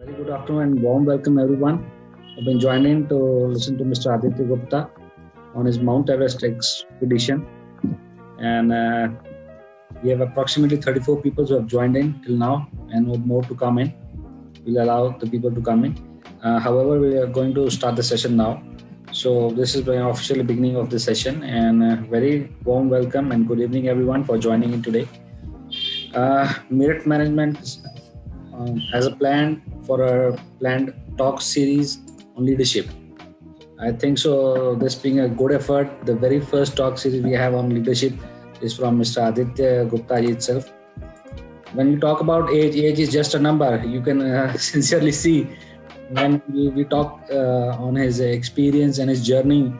Very good afternoon and warm welcome everyone. I've been joining to listen to Mr. Aditya Gupta on his Mount Everest expedition. And uh, we have approximately 34 people who have joined in till now and more to come in. We'll allow the people to come in. Uh, however, we are going to start the session now. So this is the official beginning of the session and uh, very warm welcome and good evening everyone for joining in today. Uh, Meerut Management um, has a plan for a planned talk series on leadership. I think so. This being a good effort, the very first talk series we have on leadership is from Mr. Aditya Gupta itself. When you talk about age, age is just a number. You can uh, sincerely see when we, we talk uh, on his experience and his journey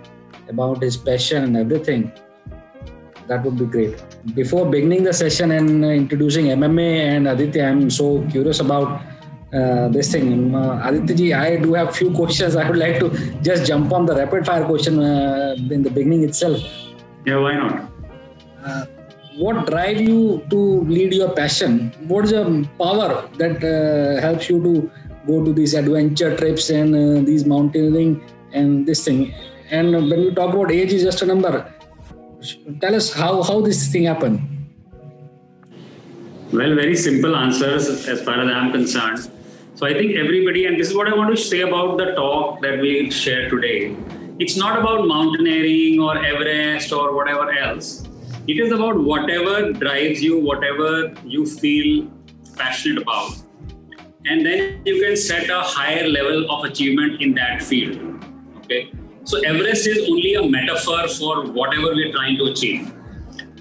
about his passion and everything. That would be great. Before beginning the session and introducing MMA and Aditya, I'm so curious about uh, this thing. Uh, Aditya ji, I do have few questions. I would like to just jump on the rapid fire question uh, in the beginning itself. Yeah, why not? Uh, what drive you to lead your passion? What is your power that uh, helps you to go to these adventure trips and uh, these mountaineering and this thing? And when you talk about age is just a number, tell us how how this thing happened. Well, very simple answers as far as I'm concerned. So I think everybody, and this is what I want to say about the talk that we share today. It's not about mountaineering or Everest or whatever else. It is about whatever drives you, whatever you feel passionate about. And then you can set a higher level of achievement in that field. Okay. So Everest is only a metaphor for whatever we're trying to achieve.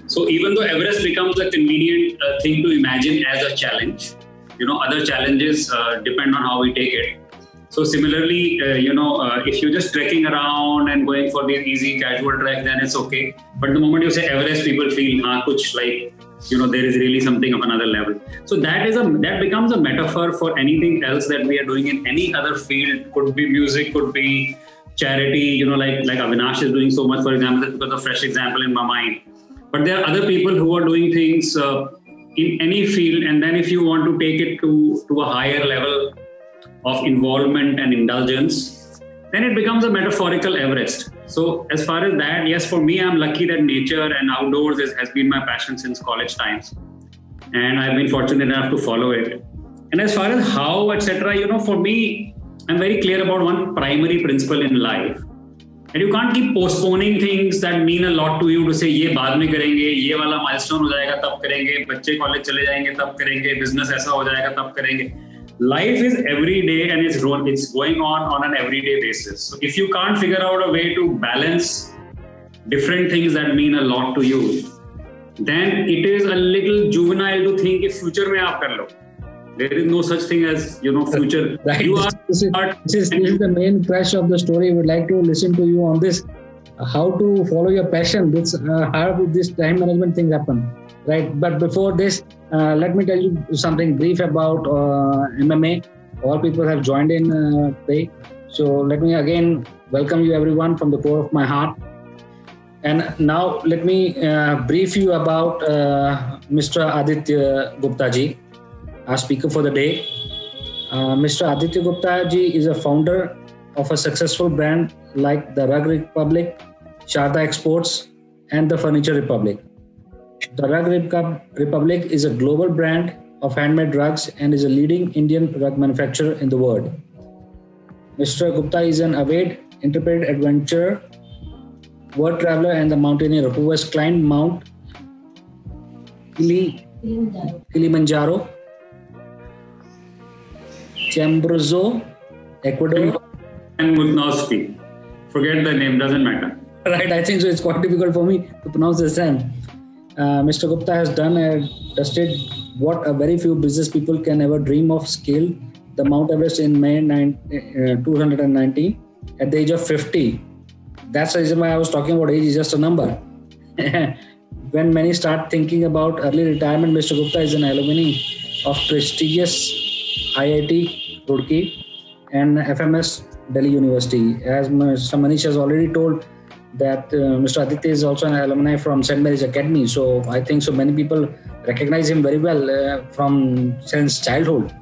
So even though Everest becomes a convenient uh, thing to imagine as a challenge, you know, other challenges uh, depend on how we take it. So similarly, uh, you know, uh, if you're just trekking around and going for the easy casual trek, then it's okay. But the moment you say Everest, people feel, ah, kuch like, you know, there is really something of another level. So that is a that becomes a metaphor for anything else that we are doing in any other field. Could be music, could be charity. You know, like like Avinash is doing so much. For example, that's because a fresh example in my mind. But there are other people who are doing things uh, in any field, and then if you want to take it to to a higher level of involvement and indulgence, then it becomes a metaphorical Everest. So, as far as that, yes, for me, I'm lucky that nature and outdoors is, has been my passion since college times. And I've been fortunate enough to follow it. And as far as how, etc., you know, for me, I'm very clear about one primary principle in life. And you can't keep postponing things that mean a lot to you to say ये बाद में करेंगे ये वाला milestone हो जाएगा तब करेंगे बच्चे कॉलेज चले जाएँगे तब करेंगे बिज़नेस ऐसा हो जाएगा तब करेंगे life is every day and it's it's going on on an everyday basis so if you can't figure out a way to balance different things that mean a lot to you then it is a little juvenile to think if future mein aap kar lo there is no such thing as you know future Right. you are This is, this, is, this is the main crash of the story. We'd like to listen to you on this. How to follow your passion. This uh, how would this time management thing happen? Right. But before this, uh, let me tell you something brief about uh, MMA. All people have joined in uh, today. So let me again welcome you everyone from the core of my heart. And now let me uh, brief you about uh, Mr. Aditya Gupta ji, our speaker for the day. Uh, Mr. Aditya Gupta ji is a founder of a successful brand like the Rug Republic, Sharda Exports, and the Furniture Republic. The Rug Republic is a global brand of handmade rugs and is a leading Indian rug manufacturer in the world. Mr. Gupta is an avid, intrepid adventurer, world traveler, and the mountaineer who has climbed Mount Kili- Kilimanjaro, Chimborazo, Ecuador. and Mutnowski. Forget the name, doesn't matter. Right, I think so. It's quite difficult for me to pronounce this name. Uh, Mr. Gupta has done and dusted what a very few business people can ever dream of scale the Mount Everest in May 9, uh, 219 at the age of 50. That's the reason why I was talking about age is just a number. when many start thinking about early retirement, Mr. Gupta is an alumni of prestigious IIT Roorkee and FMS Delhi University. As Mr. Manish has already told, that uh, Mr. Aditya is also an alumni from St. Mary's Academy. So I think so many people recognize him very well uh, from since childhood.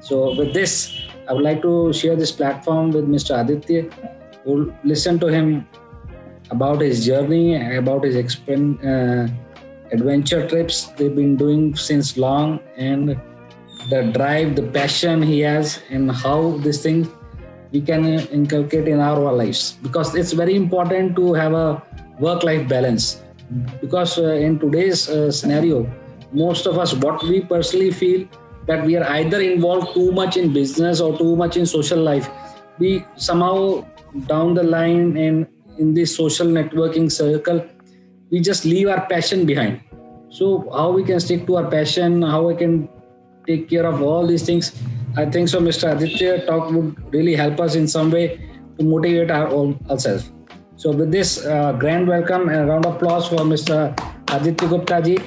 So with this, I would like to share this platform with Mr. Aditya. We'll listen to him about his journey, about his uh, adventure trips they've been doing since long, and the drive, the passion he has, and how this thing we can inculcate in our lives. Because it's very important to have a work-life balance. Because uh, in today's uh, scenario, most of us, what we personally feel that we are either involved too much in business or too much in social life. We somehow down the line and in this social networking circle, we just leave our passion behind. So how we can stick to our passion, how we can take care of all these things. I think so. Mr. Aditya talk would really help us in some way to motivate our own ourselves. So with this uh, grand welcome and round of applause for Mr. Aditya Gupta ji.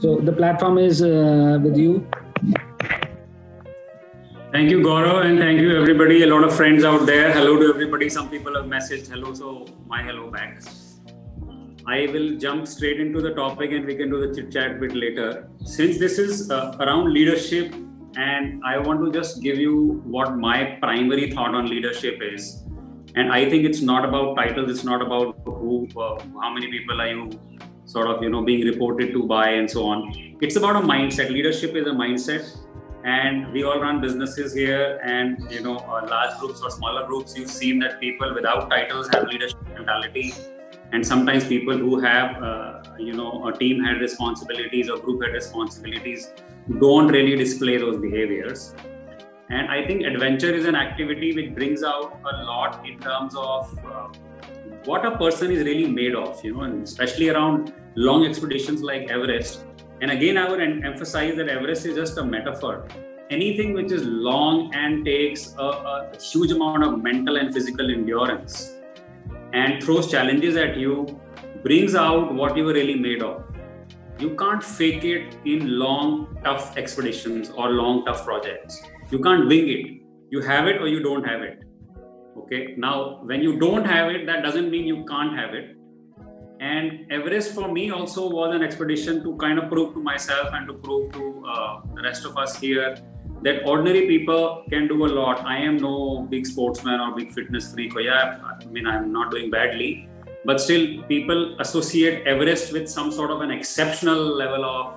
So the platform is uh, with you. Thank you, Gaurav, and thank you, everybody. A lot of friends out there. Hello to everybody. Some people have messaged hello, so my hello back. I will jump straight into the topic and we can do the chit chat bit later. Since this is uh, around leadership, and I want to just give you what my primary thought on leadership is. And I think it's not about titles, it's not about who, uh, how many people are you sort of you know being reported to by and so on it's about a mindset leadership is a mindset and we all run businesses here and you know uh, large groups or smaller groups you've seen that people without titles have leadership mentality and sometimes people who have uh, you know a team head responsibilities or group head responsibilities don't really display those behaviors and i think adventure is an activity which brings out a lot in terms of uh, what a person is really made of, you know, and especially around long expeditions like Everest. And again, I would emphasize that Everest is just a metaphor. Anything which is long and takes a, a huge amount of mental and physical endurance and throws challenges at you brings out what you were really made of. You can't fake it in long, tough expeditions or long, tough projects. You can't wing it. You have it or you don't have it okay now when you don't have it that doesn't mean you can't have it and everest for me also was an expedition to kind of prove to myself and to prove to uh, the rest of us here that ordinary people can do a lot. I am no big sportsman or big fitness freak. Or yeah i mean i'm not doing badly. But still people associate everest with some sort of an exceptional level of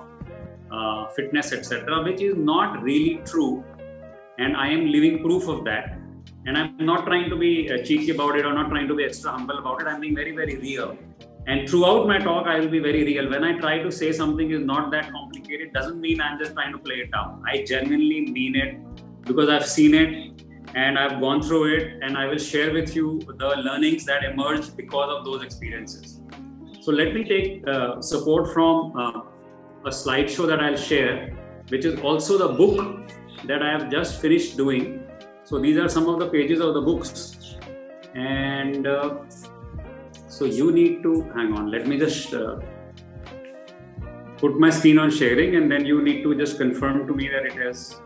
uh, fitness etc which is not really true. And i am living proof of that. And I'm not trying to be uh, cheeky about it or not trying to be extra humble about it. I'm being very, very real. And throughout my talk, I will be very real. When I try to say something is not that complicated, doesn't mean I'm just trying to play it down. I genuinely mean it because I've seen it and I've gone through it, and I will share with you the learnings that emerged because of those experiences. So let me take uh, support from uh, a slideshow that I'll share, which is also the book that I have just finished doing so these are some of the pages of the books. And uh, so you need to hang on. Let me just uh, put my screen on sharing, and then you need to just confirm to me that it is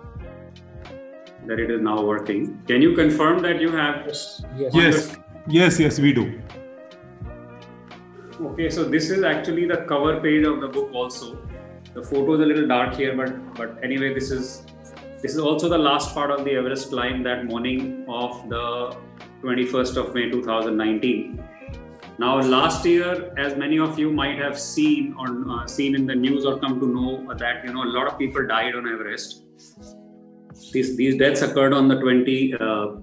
that it is now working. Can you confirm that you have? Yes. Yes. Yes. Yes. We do. Okay. So this is actually the cover page of the book. Also, the photo is a little dark here, but but anyway, this is this is also the last part of the Everest climb that morning of the 21st of May 2019. Now, last year, as many of you might have seen or uh, seen in the news or come to know that you know a lot of people died on Everest. These these deaths occurred on the 21st, uh,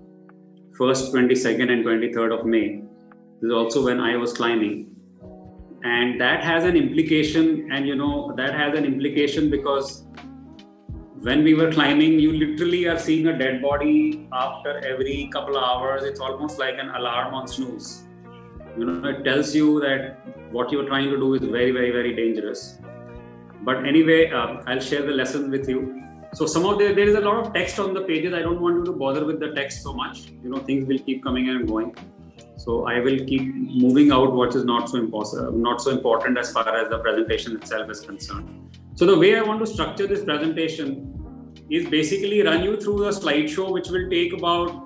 22nd, and 23rd of May. This is also when I was climbing, and that has an implication. And you know that has an implication because when we were climbing, you literally are seeing a dead body after every couple of hours. It's almost like an alarm on snooze. You know, it tells you that what you're trying to do is very, very, very dangerous. But anyway, uh, I'll share the lesson with you. So some of the there is a lot of text on the pages. I don't want you to bother with the text so much. You know, things will keep coming and going. So I will keep moving out what is not so impossible, not so important as far as the presentation itself is concerned. So the way I want to structure this presentation is basically run you through the slideshow, which will take about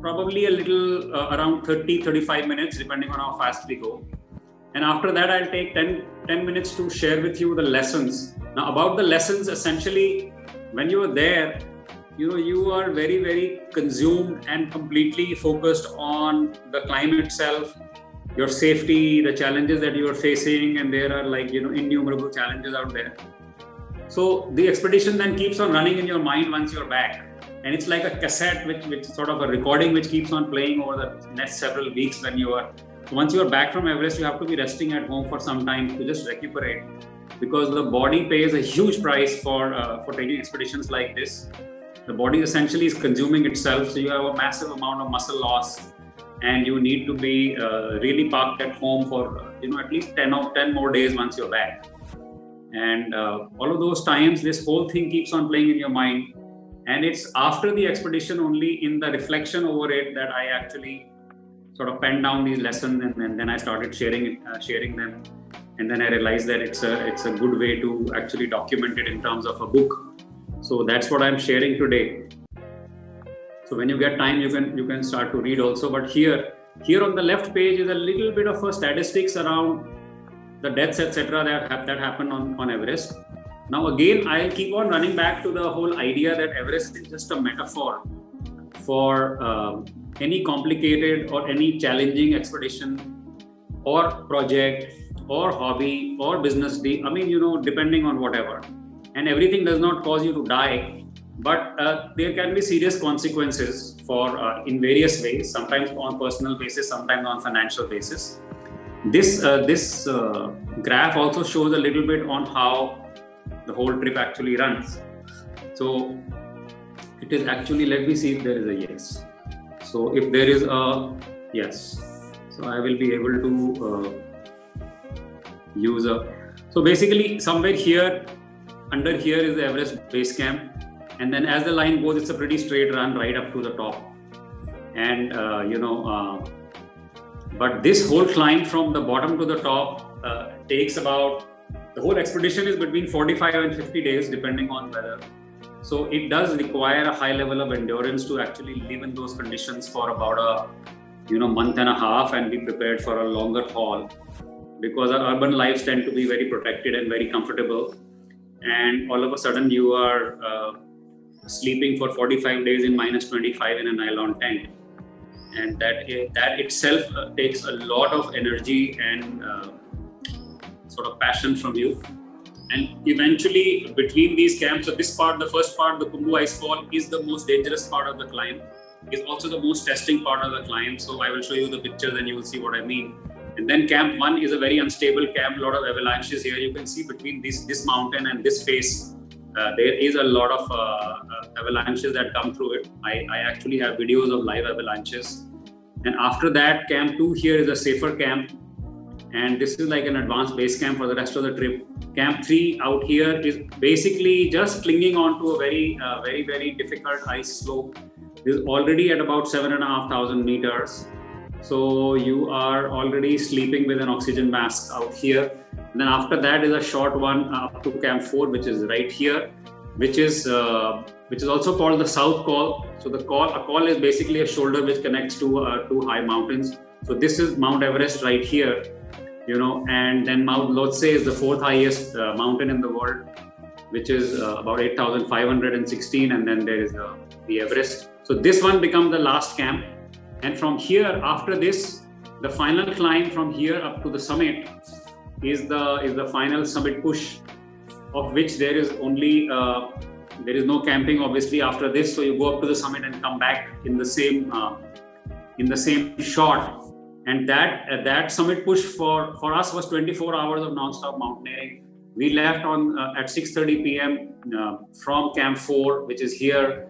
probably a little uh, around 30, 35 minutes, depending on how fast we go. And after that, I'll take 10, 10 minutes to share with you the lessons. Now, about the lessons, essentially, when you are there, you know you are very very consumed and completely focused on the climb itself your safety the challenges that you are facing and there are like you know innumerable challenges out there so the expedition then keeps on running in your mind once you're back and it's like a cassette which which sort of a recording which keeps on playing over the next several weeks when you are once you are back from everest you have to be resting at home for some time to just recuperate because the body pays a huge price for uh, for taking expeditions like this. The body essentially is consuming itself so you have a massive amount of muscle loss and you need to be uh, really parked at home for you know at least 10 or 10 more days once you're back. And uh, all of those times this whole thing keeps on playing in your mind and it's after the expedition only in the reflection over it that i actually sort of penned down these lessons and, and then i started sharing it, uh, sharing them. And then i realized that it's a it's a good way to actually document it in terms of a book. So that's what i'm sharing today. So when you get time you can you can start to read also. But here here on the left page is a little bit of a statistics around the deaths etc that, have, that happened on, on everest now again i'll keep on running back to the whole idea that everest is just a metaphor for uh, any complicated or any challenging expedition or project or hobby or business i mean you know depending on whatever. And everything does not cause you to die but uh, there can be serious consequences for uh, in various ways sometimes on personal basis sometimes on financial basis. This uh, this uh, graph also shows a little bit on how the whole trip actually runs. So it is actually let me see if there is a yes. So if there is a yes so i will be able to uh, use a so basically somewhere here under here is the everest base camp and then as the line goes it's a pretty straight run right up to the top. And uh, you know uh, but this whole climb from the bottom to the top uh, takes about the whole expedition is between 45 and 50 days depending on weather. So it does require a high level of endurance to actually live in those conditions for about a you know month and a half and be prepared for a longer haul. Because our urban lives tend to be very protected and very comfortable. And all of a sudden you are uh, sleeping for 45 days in minus 25 in a nylon tent and that that itself uh, takes a lot of energy and uh, sort of passion from you and eventually between these camps so this part the first part the Khumbu ice fall is the most dangerous part of the climb is also the most testing part of the climb so i will show you the pictures and you will see what i mean and then camp one is a very unstable camp a lot of avalanches here you can see between this this mountain and this face uh, there is a lot of uh, uh, avalanches that come through it. I, I, actually have videos of live avalanches. And after that, camp two here is a safer camp. And this is like an advanced base camp for the rest of the trip. Camp three out here is basically just clinging on to a very, uh, very, very difficult ice slope. This is already at about seven and a half thousand meters. So you are already sleeping with an oxygen mask out here and then after that is a short one up to Camp 4, which is right here, which is uh, which is also called the South Col. So the col, a col is basically a shoulder which connects to uh, two high mountains. So this is Mount Everest right here, you know, and then Mount Lhotse is the fourth highest uh, mountain in the world, which is uh, about 8,516, and then there is uh, the Everest. So this one becomes the last camp, and from here after this, the final climb from here up to the summit is the is the final summit push, of which there is only uh, there is no camping obviously after this. So you go up to the summit and come back in the same uh, in the same shot. And that uh, that summit push for for us was 24 hours of non-stop mountaineering. We left on uh, at 6:30 p.m. Uh, from Camp 4, which is here.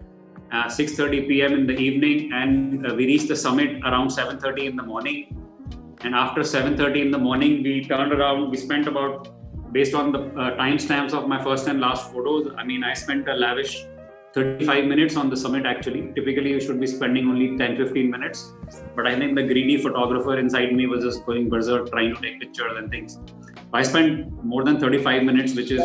6:30 uh, p.m. in the evening, and we reached the summit around 7:30 in the morning and after 7.30 in the morning we turned around we spent about based on the uh, timestamps of my first and last photos i mean i spent a lavish 35 minutes on the summit actually. Typically you should be spending only 10 15 minutes. But i think the greedy photographer inside me was just going berserk trying to take pictures and things. I spent more than 35 minutes which is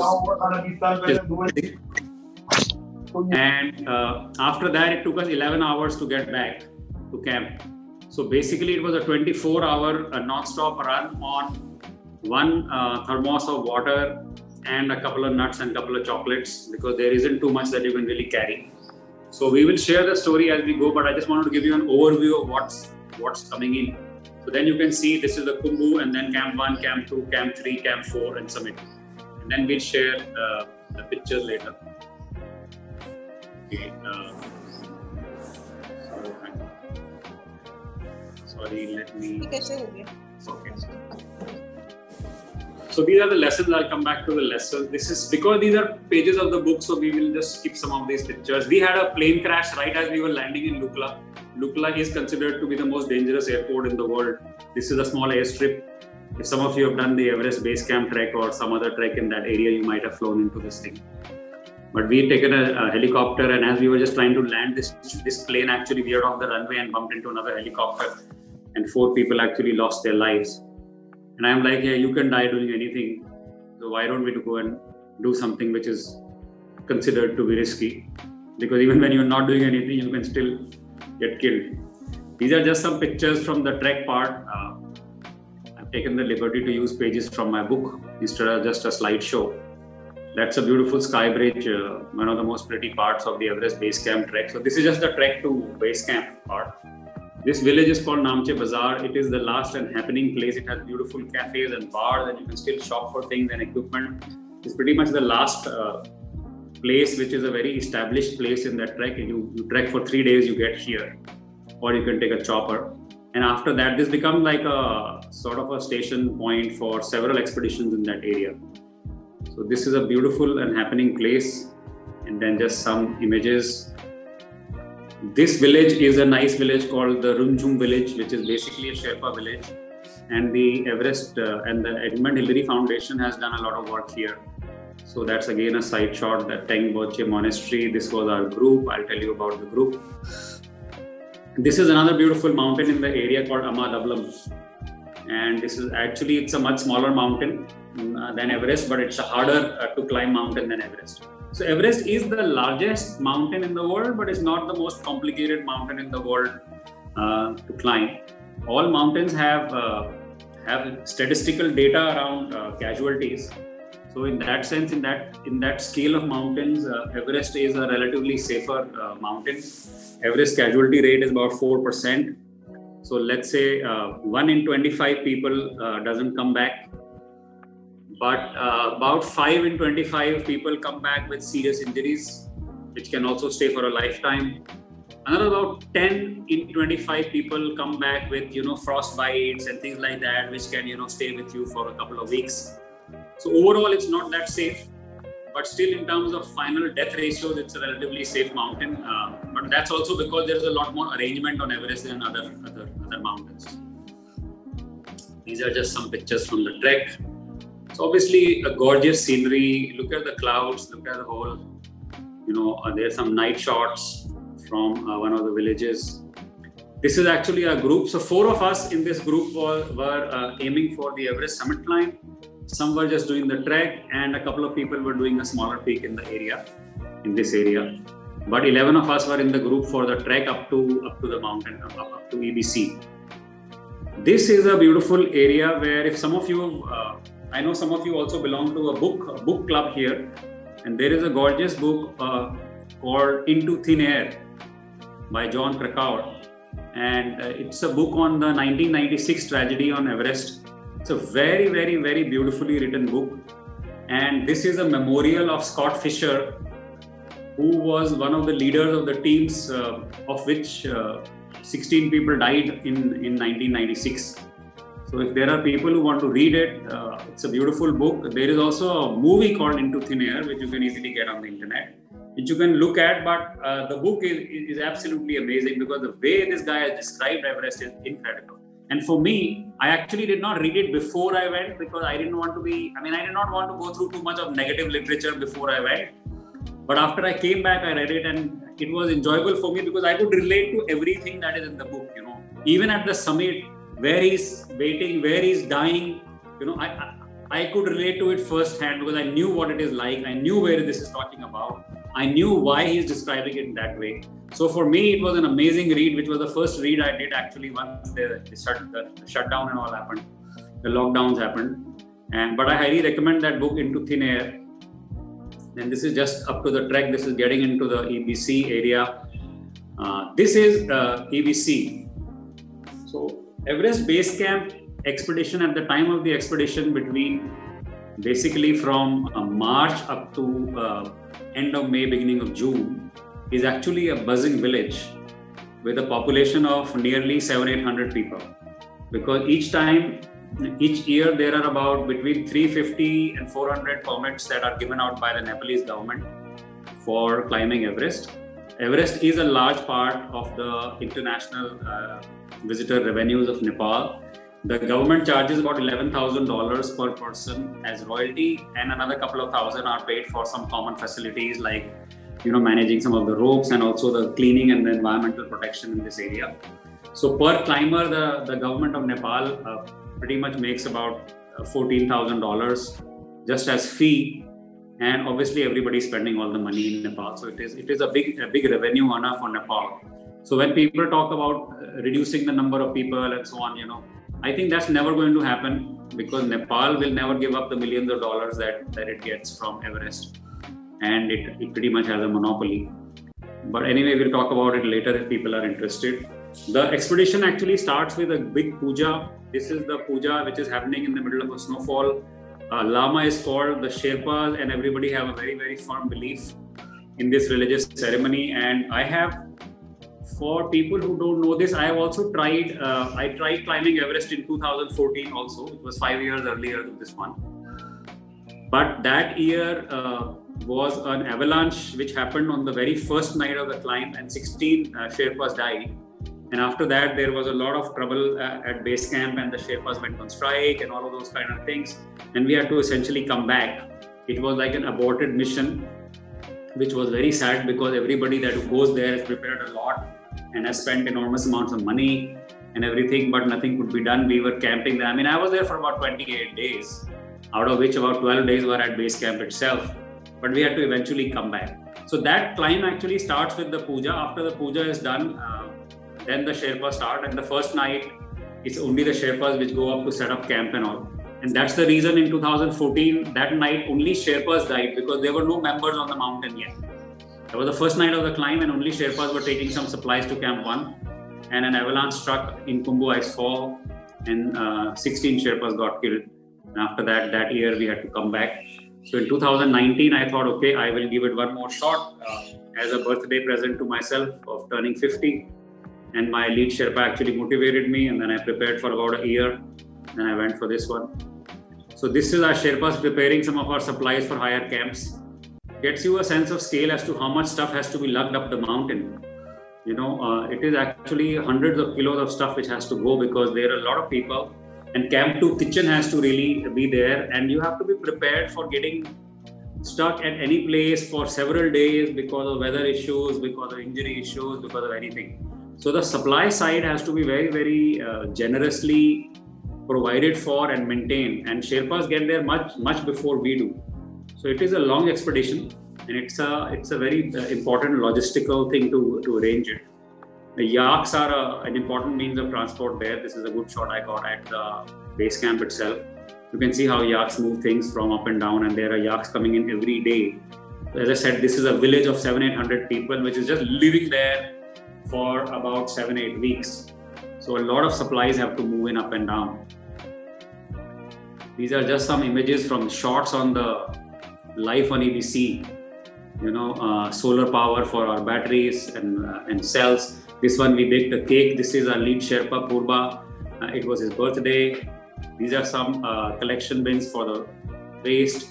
and uh, after that it took us 11 hours to get back to camp. So basically, it was a 24 hour uh, non stop run on one uh, thermos of water and a couple of nuts and a couple of chocolates because there isn't too much that you can really carry. So we will share the story as we go, but I just wanted to give you an overview of what's what's coming in. So then you can see this is the Khumbu, and then Camp One, Camp Two, Camp Three, Camp Four, and Summit. And then we'll share uh, the pictures later. Okay. Uh, sorry, let me. Okay. So these are the lessons. I'll come back to the lessons. This is because these are pages of the book, so we will just skip some of these pictures. We had a plane crash right as we were landing in Lukla. Lukla is considered to be the most dangerous airport in the world. This is a small airstrip. If some of you have done the Everest Base Camp trek or some other trek in that area, you might have flown into this thing. But we had taken a, a helicopter, and as we were just trying to land, this this plane actually veered off the runway and bumped into another helicopter, and four people actually lost their lives. And I'm like, yeah, you can die doing anything. So why don't we go and do something which is considered to be risky? Because even when you're not doing anything, you can still get killed. These are just some pictures from the trek part. Uh, I've taken the liberty to use pages from my book instead of just a slideshow. That's a beautiful sky bridge, uh, one of the most pretty parts of the Everest Base Camp trek. So this is just the trek to base camp part. This village is called Namche Bazaar. It is the last and happening place. It has beautiful cafes and bars, and you can still shop for things and equipment. It's pretty much the last uh, place, which is a very established place in that trek. You, you trek for three days, you get here, or you can take a chopper. And after that, this becomes like a sort of a station point for several expeditions in that area. So this is a beautiful and happening place. And then just some images this village is a nice village called the Runjung village, which is basically a Sherpa village. And the Everest uh, and the Edmund Hillary Foundation has done a lot of work here. So that's again a side shot, the Tengboche Monastery. This was our group. I'll tell you about the group. This is another beautiful mountain in the area called Ama And this is actually, it's a much smaller mountain uh, than Everest, but it's a harder uh, to climb mountain than Everest. So Everest is the largest mountain in the world, but it's not the most complicated mountain in the world uh, to climb. All mountains have uh, have statistical data around uh, casualties. So in that sense, in that in that scale of mountains, uh, Everest is a relatively safer uh, mountain. Everest casualty rate is about four percent. So let's say uh, one in twenty-five people doesn't come back but uh, about 5 in 25 people come back with serious injuries which can also stay for a lifetime. Another about 10 in 25 people come back with you know frost bites and things like that which can you know stay with you for a couple of weeks. So overall it's not that safe. But still in terms of final death ratios it's a relatively safe mountain. Uh, but that's also because there's a lot more arrangement on everest than other other other mountains. These are just some pictures from the trek so obviously a gorgeous scenery. Look at the clouds. Look at the whole. You know, uh, there's some night shots from uh, one of the villages. This is actually a group. So four of us in this group were, were uh, aiming for the Everest summit climb. Some were just doing the trek, and a couple of people were doing a smaller peak in the area, in this area. But 11 of us were in the group for the trek up to up to the mountain, up, up to EBC. This is a beautiful area where, if some of you uh, I know some of you also belong to a book a book club here, and there is a gorgeous book uh, called Into Thin Air by Jon Krakauer, and uh, it's a book on the 1996 tragedy on Everest. It's a very, very, very beautifully written book, and this is a memorial of Scott Fischer, who was one of the leaders of the teams uh, of which uh, 16 people died in in 1996 so if there are people who want to read it, uh, it's a beautiful book. There is also a movie called Into Thin Air, which you can easily get on the internet, which you can look at. But uh, the book is, is absolutely amazing because the way this guy has described Everest is incredible. And for me, I actually did not read it before I went because I didn't want to be, I mean, I did not want to go through too much of negative literature before I went. But after I came back, I read it and it was enjoyable for me because I could relate to everything that is in the book, you know. Even at the summit, where he's waiting, where he's dying. You know, I, I, I could relate to it firsthand because I knew what it is like. I knew where this is talking about. I knew why he's describing it in that way. So for me, it was an amazing read, which was the first read I did actually once the, the, shut, the shutdown and all happened, the lockdowns happened. And but I highly recommend that book Into Thin Air. and this is just up to the track. This is getting into the EBC area. Uh, this is uh, EBC. So Everest Base Camp expedition at the time of the expedition between basically from uh, March up to uh, end of May, beginning of June, is actually a buzzing village with a population of nearly seven, eight hundred people. Because each time, each year, there are about between 350 and 400 permits that are given out by the Nepalese government for climbing Everest. Everest is a large part of the international uh, visitor revenues of Nepal the government charges about $11,000 per person as royalty, and another couple of thousand are paid for some common facilities like, you know, managing some of the ropes and also the cleaning and the environmental protection in this area. So per climber, the, the government of Nepal uh, pretty much makes about uh, $14,000 just as fee. And obviously everybody is spending all the money in Nepal. So it is, it is a big, a big revenue earner for Nepal. So when people talk about uh, reducing the number of people and so on, you know, I think that's never going to happen because Nepal will never give up the millions of dollars that, that it gets from Everest. And it, it pretty much has a monopoly. But anyway, we'll talk about it later if people are interested. The expedition actually starts with a big puja. This is the puja which is happening in the middle of a snowfall. Uh, Lama is called the Sherpas, and everybody have a very, very firm belief in this religious ceremony. And I have for people who don't know this, I have also tried. Uh, I tried climbing Everest in 2014. Also, it was five years earlier than this one. But that year uh, was an avalanche which happened on the very first night of the climb, and 16 uh, Sherpas died. And after that, there was a lot of trouble uh, at base camp, and the Sherpas went on strike, and all of those kind of things. And we had to essentially come back. It was like an aborted mission, which was very sad because everybody that goes there has prepared a lot and has spent enormous amounts of money and everything, but nothing could be done. We were camping there. I mean, I was there for about 28 days, out of which about 12 days were at base camp itself. But we had to eventually come back. So that climb actually starts with the puja. After the puja is done, uh, then the Sherpas start. And the first night, it's only the Sherpas which go up to set up camp and all. And that's the reason in 2014, that night only Sherpas died because there were no members on the mountain yet. It was the first night of the climb, and only Sherpas were taking some supplies to Camp 1. And an avalanche struck in Khumbu Ice Fall, and uh, 16 Sherpas got killed. And after that, that year, we had to come back. So in 2019, I thought, okay, I will give it one more shot uh, as a birthday present to myself of turning 50. And my lead Sherpa actually motivated me, and then I prepared for about a year. Then I went for this one. So this is our Sherpas preparing some of our supplies for higher camps gets you a sense of scale as to how much stuff has to be lugged up the mountain. You know, uh, it is actually hundreds of kilos of stuff which has to go because there are a lot of people, and Camp 2 kitchen has to really be there, and you have to be prepared for getting stuck at any place for several days because of weather issues, because of injury issues, because of anything. So the supply side has to be very, very uh, generously provided for and maintained, and Sherpas get there much, much before we do. So it is a long expedition, and it's a it's a very uh, important logistical thing to to arrange it. The yaks are a, an important means of transport there. This is a good shot I got at the base camp itself. You can see how yaks move things from up and down, and there are yaks coming in every day. As I said, this is a village of seven, eight hundred people, which is just living there for about seven, eight weeks. So a lot of supplies have to move in up and down. These are just some images from shots on the life on EBC, you know, uh, solar power for our batteries and, uh, and cells. This one we baked a cake. This is our lead Sherpa Purba. Uh, it was his birthday. These are some uh, collection bins for the waste.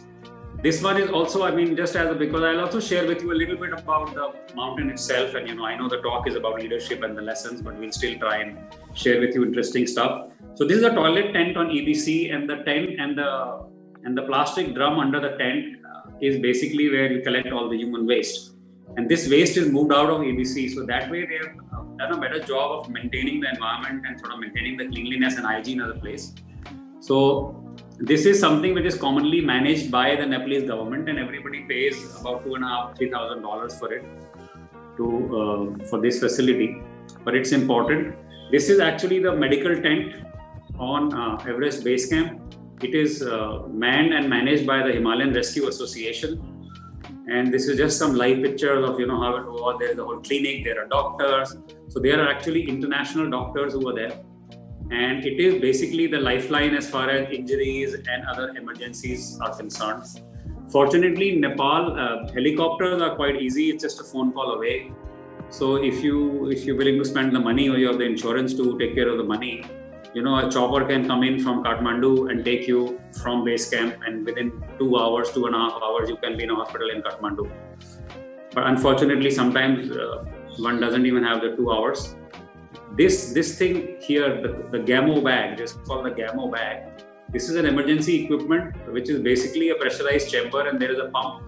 This one is also, I mean, just as a, because I'll also share with you a little bit about the mountain itself. And, you know, I know the talk is about leadership and the lessons, but we'll still try and share with you interesting stuff. So this is a toilet tent on EBC and the tent and the and the plastic drum under the tent is basically where you collect all the human waste. And this waste is moved out of EBC. So that way they have uh, done a better job of maintaining the environment and sort of maintaining the cleanliness and hygiene of the place. So this is something which is commonly managed by the Nepalese government, and everybody pays about two and a half, three thousand dollars for it to uh, for this facility. But it's important. This is actually the medical tent on uh, Everest Base Camp it is uh, manned and managed by the Himalayan Rescue Association. and this is just some live pictures of you know how it was. There is a whole clinic. There are doctors. So there are actually international doctors who are there, and it is basically the lifeline as far as injuries and other emergencies are concerned. Fortunately, Nepal, uh, helicopters are quite easy. It's just a phone call away. So if you if you're willing to spend the money or you have the insurance to take care of the money, you know, a chopper can come in from Kathmandu and take you from base camp, and within two hours, two and a half hours, you can be in a hospital in Kathmandu. But unfortunately, sometimes uh, one doesn't even have the two hours. This this thing here, the, the Gamow bag, just called the Gamow bag. This is an emergency equipment, which is basically a pressurized chamber, and there is a pump,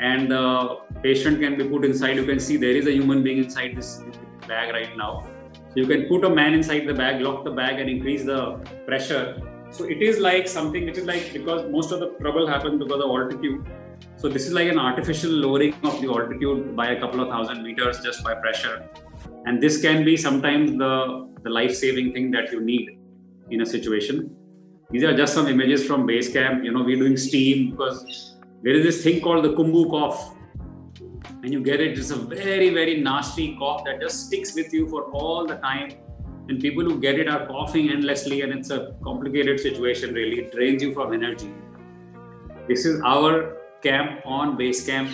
and the patient can be put inside. You can see there is a human being inside this bag right now you can put a man inside the bag, lock the bag, and increase the pressure. So it is like something which is like because most of the trouble happens because of altitude. So this is like an artificial lowering of the altitude by a couple of thousand meters just by pressure. And this can be sometimes the, the life-saving thing that you need in a situation. These are just some images from base camp. You know, we're doing steam because there is this thing called the Khumbu cough and you get it, it's a very, very nasty cough that just sticks with you for all the time. And people who get it are coughing endlessly, and it's a complicated situation, really. It drains you from energy. This is our camp on base camp.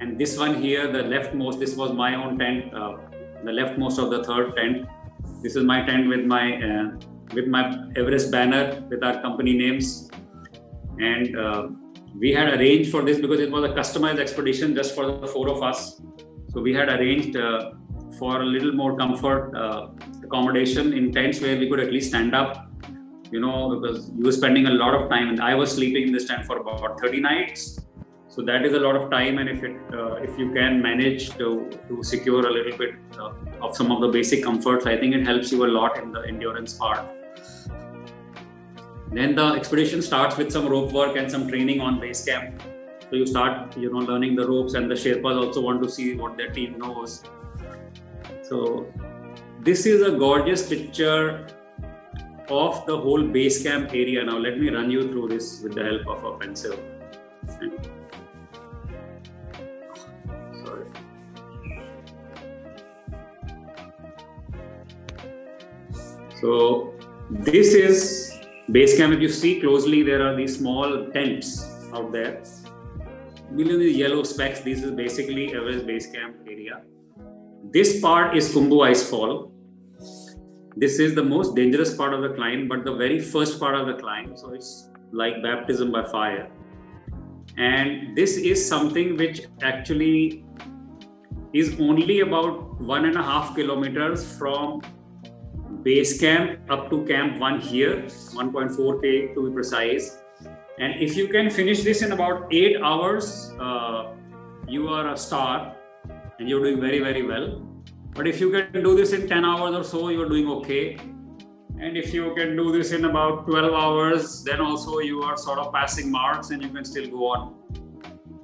And this one here, the leftmost, this was my own tent, uh, the leftmost of the third tent. This is my tent with my uh, with my Everest banner with our company names. And uh, we had arranged for this because it was a customized expedition just for the four of us. So we had arranged uh, for a little more comfort uh, accommodation in tents where we could at least stand up, you know, because you were spending a lot of time and I was sleeping in this tent for about 30 nights. So that is a lot of time, and if it uh, if you can manage to to secure a little bit uh, of some of the basic comforts, I think it helps you a lot in the endurance part. Then the expedition starts with some rope work and some training on base camp. So you start, you know, learning the ropes, and the Sherpas also want to see what their team knows. So this is a gorgeous picture of the whole base camp area. Now let me run you through this with the help of a pencil. So this is Base camp, if you see closely, there are these small tents out there. Below these yellow specks, this is basically Everest base camp area. This part is Khumbu Ice Fall. This is the most dangerous part of the climb, but the very first part of the climb. So it's like baptism by fire. And this is something which actually is only about one and a half kilometers from base camp up to camp one here, 1.4K to be precise. And if you can finish this in about eight hours, uh, you are a star and you're doing very, very well. But if you can do this in 10 hours or so, you're doing okay. And if you can do this in about 12 hours, then also you are sort of passing marks and you can still go on.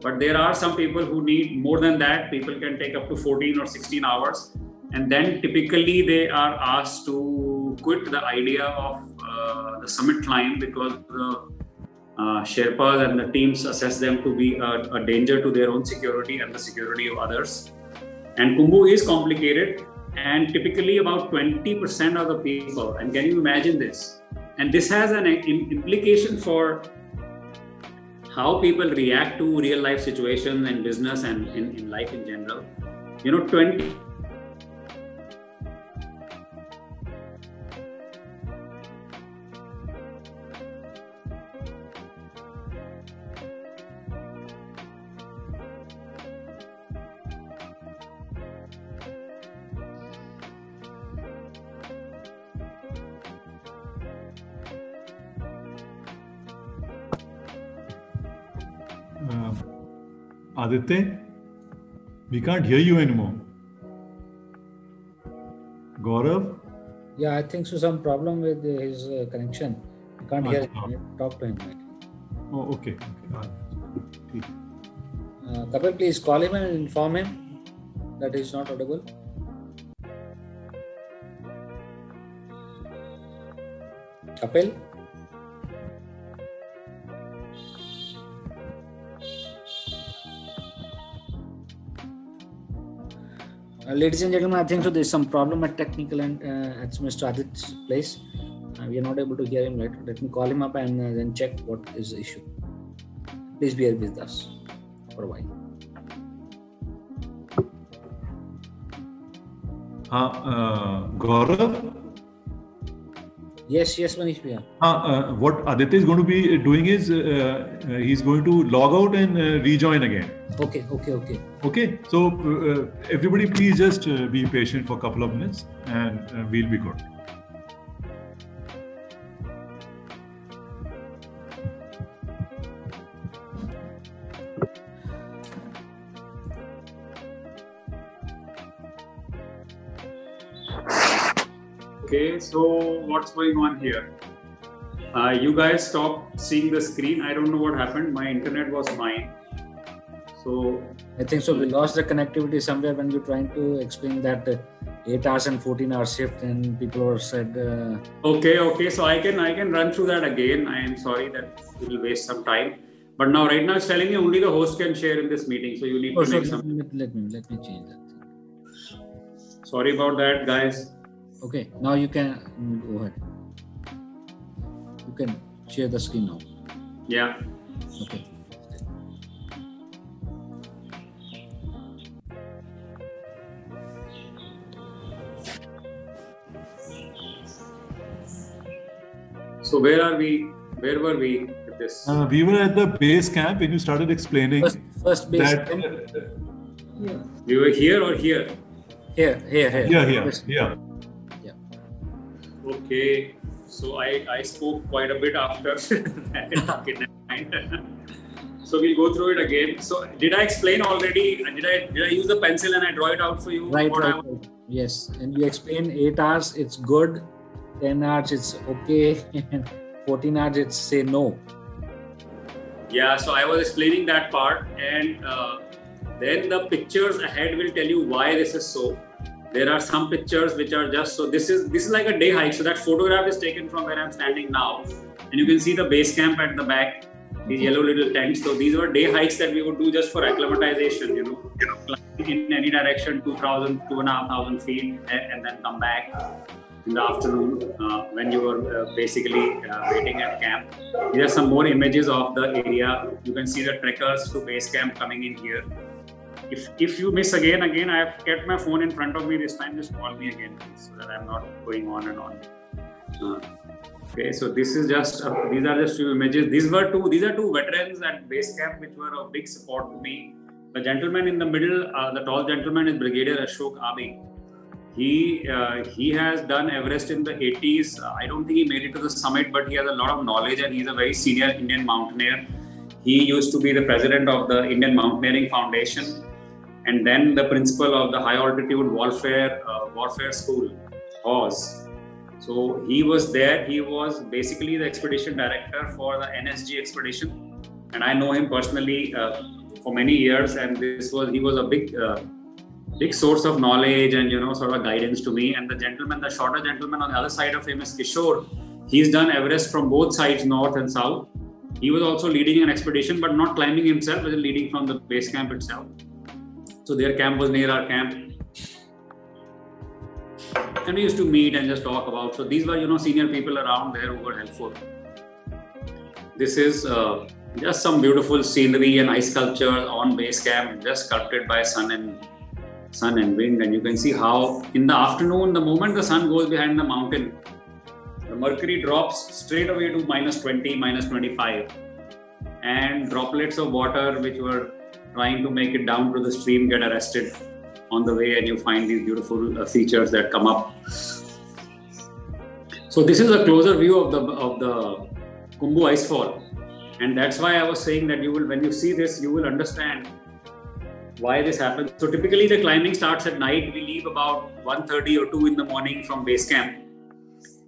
But there are some people who need more than that. People can take up to 14 or 16 hours and then typically they are asked to quit the idea of uh, the summit climb because the uh, Sherpas and the teams assess them to be a, a, danger to their own security and the security of others. And Khumbu is complicated, and typically about 20% of the people, and can you imagine this? And this has an implication for how people react to real life situations and business and in, in life in general. You know, 20 Aditya, we can't hear you anymore. Gaurav? Yeah, I think so. Some problem with his uh, connection. You can't hear him. Talk to him. Oh, okay. okay. Uh, Kapil, please call him and inform him that he is not audible. Kapil? Uh, ladies and gentlemen, I think so. There's some problem at technical and uh, at Mr. Adit's place. Uh, we are not able to hear him. Let me call him up and uh, then check what is the issue. Please bear with us for a while. Uh, uh, Gaurav, Yes, yes, Manish Bhaiya. uh, uh, what Aditya is going to be doing is uh, uh, he's going to log out and uh, rejoin again. Okay, okay, okay. Okay, so uh, everybody, please just uh, be patient for a couple of minutes, and uh, we'll be good. Okay, so what's going on here? Uh, you guys stopped seeing the screen. I don't know what happened. My internet was fine. So I think so. We lost the connectivity somewhere when were trying to explain that uh, eight hours and 14 hour shift, and people were said, uh, okay, okay. So I can I can run through that again. I am sorry that it will waste some time. But now right now it's telling me only the host can share in this meeting. So you need oh, to so make let, some. me- let me let me change that. Sorry about that, guys. Okay, now you can mm, go ahead. You can share the screen now. Yeah. Okay. So where are we? Where were we with this? Uh, we were at the base camp, and you started explaining First, first base. that. camp. we were here or here? Here, here, here. Yeah, here, Yes. Okay. So I, I spoke quite a bit after. Okay, never mind. so we'll go through it again. So did I explain already? Did I did I use the pencil and I draw it out for you? Right, right, I- right. Yes, and you explain eight hours, it's good. Ten hours, it's okay. And Fourteen hours, it's say no. Yeah. So I was explaining that part, and uh, then the pictures ahead will tell you why this is so. There are some pictures which are just so. This is this is like a day hike. So that photograph is taken from where I'm standing now, and you can see the base camp at the back. These yellow little tents. So these were day hikes that we would do just for acclimatization. You know, in any direction, 2,000, 2,500 feet, and, and then come back in the afternoon uh, when you were uh, basically uh, waiting at camp. Here are some more images of the area. You can see the trekkers to base camp coming in here. If, if you miss again, again, I have kept my phone in front of me this time. Just call me again, please, so that I'm not going on and on. Uh, okay, so this is just uh, these are just few images. These were two. These are two veterans at base camp, which were a big support to me. The gentleman in the middle, uh, the tall gentleman, is Brigadier Ashok Abbey. He uh, he has done Everest in the 80s. Uh, I don't think he made it to the summit, but he has a lot of knowledge and he's a very senior Indian mountaineer. He used to be the president of the Indian Mountaineering Foundation and then the principal of the High Altitude Warfare uh, Warfare School, HAWS. So he was there. He was basically the expedition director for the NSG expedition, and I know him personally uh, for many years. And this was he was a big uh, big source of knowledge and you know sort of guidance to me. And the gentleman, the shorter gentleman on the other side of him is Kishore. He's done Everest from both sides, north and south. He was also leading an expedition, but not climbing himself, but leading from the base camp itself. So their camp was near our camp. And we used to meet and just talk about. So these were, you know, senior people around there who were helpful. This is uh, just some beautiful scenery and ice sculpture on base camp, just sculpted by sun and sun and wind. And you can see how in the afternoon, the moment the sun goes behind the mountain, the mercury drops straight away to minus 20, minus 25. And droplets of water, which were trying to make it down to the stream, get arrested on the way, and you find these beautiful uh, features that come up. So this is a closer view of the of the Khumbu icefall, and that's why I was saying that you will, when you see this, you will understand why this happens. So typically, the climbing starts at night. We leave about 1:30 or 2 in the morning from base camp,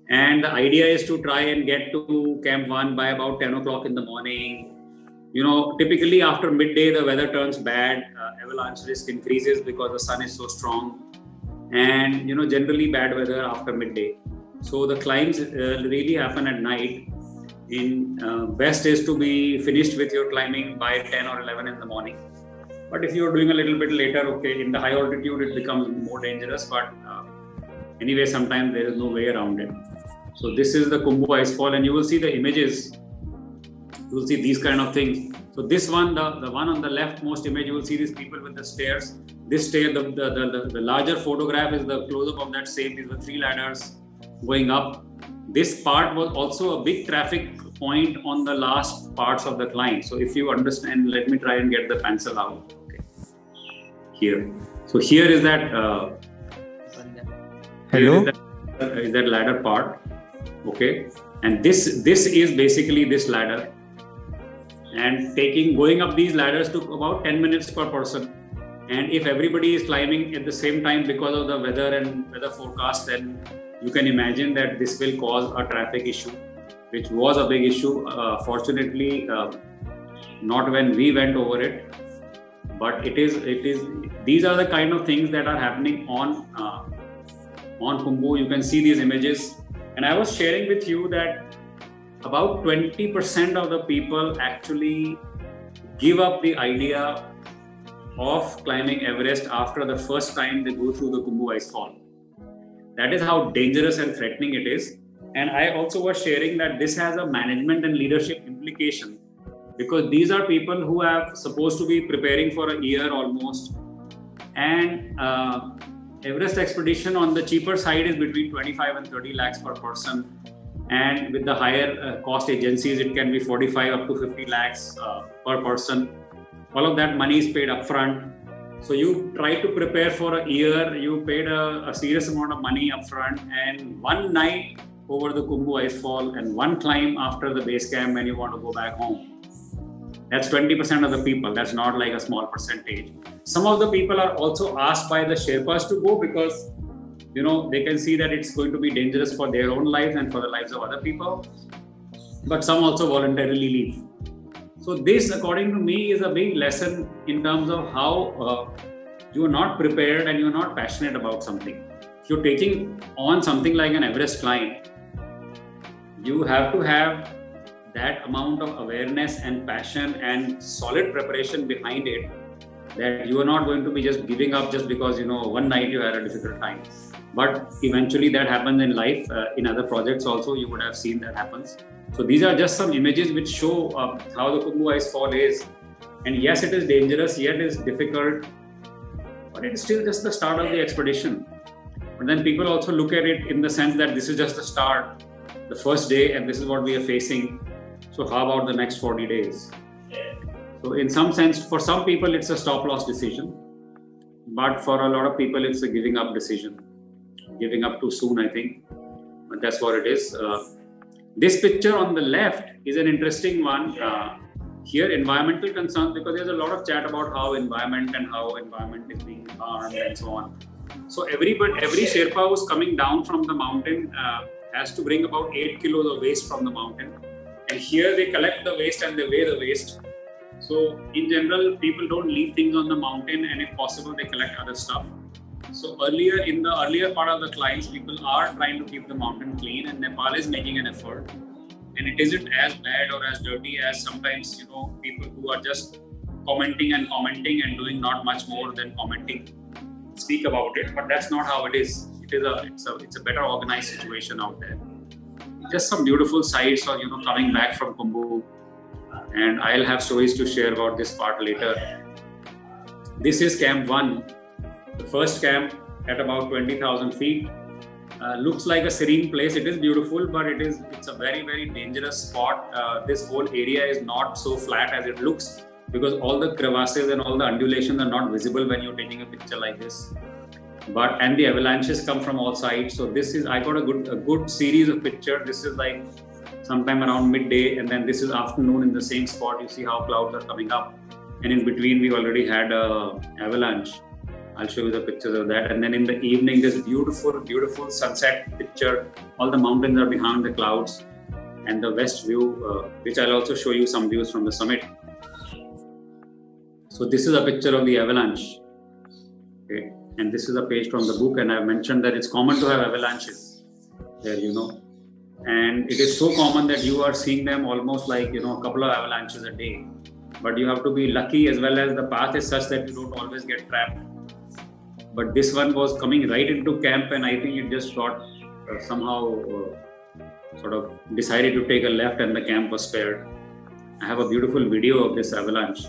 and the idea is to try and get to camp one by about 10 o'clock in the morning. You know, typically after midday, the weather turns bad. Uh, avalanche risk increases because the sun is so strong, and you know, generally bad weather after midday. So the climbs uh, really happen at night. In uh, best is to be finished with your climbing by 10 or 11 in the morning But if you're doing a little bit later, okay, in the high altitude, it becomes more dangerous. But uh, anyway, sometimes there is no way around it. So this is the Khumbu Icefall, and you will see the images. You will see these kind of things. So this one, the, the one on the leftmost image, you will see these people with the stairs. This stair, the, the, the, the larger photograph is the close-up of that same. These were three ladders going up. This part was also a big traffic point on the last parts of the climb. So if you understand, let me try and get the pencil out Okay. here. So here is that. Uh, Hello. Is that, uh, is that ladder part? Okay, and this this is basically this ladder, and taking going up these ladders took about 10 minutes per person. And if everybody is climbing at the same time because of the weather and weather forecast, then you can imagine that this will cause a traffic issue, which was a big issue. Uh, fortunately, uh, not when we went over it, but it is it is these are the kind of things that are happening on uh, on Khumbu. You can see these images, and I was sharing with you that about 20% of the people actually give up the idea of climbing Everest after the first time they go through the Khumbu Icefall. That is how dangerous and threatening it is. And I also was sharing that this has a management and leadership implication because these are people who have supposed to be preparing for a year almost and uh, everest expedition on the cheaper side is between 25 and 30 lakhs per person and with the higher uh, cost agencies it can be 45 up to 50 lakhs uh, per person all of that money is paid upfront so you try to prepare for a year you paid a, a serious amount of money upfront and one night over the Khumbu icefall and one climb after the base camp when you want to go back home that's 20% of the people. That's not like a small percentage. Some of the people are also asked by the Sherpas to go because you know they can see that it's going to be dangerous for their own lives and for the lives of other people. But some also voluntarily leave. So this, according to me, is a big lesson in terms of how uh, you are not prepared and you are not passionate about something. You're taking on something like an Everest climb, you have to have that amount of awareness and passion and solid preparation behind it that you are not going to be just giving up just because you know one night you had a difficult time but eventually that happens in life uh, in other projects also you would have seen that happens so these are just some images which show uh, how the Khumbu ice fall is and yes it is dangerous yet it is difficult but it is still just the start of the expedition but then people also look at it in the sense that this is just the start the first day and this is what we are facing so how about the next 40 days? So in some sense, for some people, it's a stop loss decision. But for a lot of people, it's a giving up decision. Giving up too soon, I think. But that's what it is. Uh, this picture on the left is an interesting one. Uh, here, environmental concerns, because there's a lot of chat about how environment and how environment is being harmed and so on. So everybody, every Sherpa who's coming down from the mountain uh, has to bring about eight kilos of waste from the mountain and here they collect the waste and they weigh the waste. So in general, people don't leave things on the mountain, and if possible, they collect other stuff. So earlier in the earlier part of the climbs, people are trying to keep the mountain clean, and Nepal is making an effort. And it isn't as bad or as dirty as sometimes you know people who are just commenting and commenting and doing not much more than commenting speak about it. But that's not how it is. It is a it's a it's a better organized situation out there just some beautiful sights or you know coming back from Khumbu. And I'll have stories to share about this part later. This is Camp One, the first camp at about 20,000 feet. Uh, looks like a serene place. It is beautiful, but it is it's a very very dangerous spot. Uh, this whole area is not so flat as it looks because all the crevasses and all the undulations are not visible when you're taking a picture like this but and the avalanches come from all sides so this is i got a good a good series of pictures this is like sometime around midday and then this is afternoon in the same spot you see how clouds are coming up and in between we already had a avalanche i'll show you the pictures of that. And then in the evening this beautiful beautiful sunset picture all the mountains are behind the clouds and the west view uh, which i'll also show you some views from the summit. So this is a picture of the avalanche. Okay. And this is a page from the book and i've mentioned that it's common to have avalanches there you know. And it is so common that you are seeing them almost like you know a couple of avalanches a day. But you have to be lucky as well as the path is such that you don't always get trapped. But this one was coming right into camp, and I think it just got uh, somehow uh, sort of decided to take a left, and the camp was spared. I have a beautiful video of this avalanche.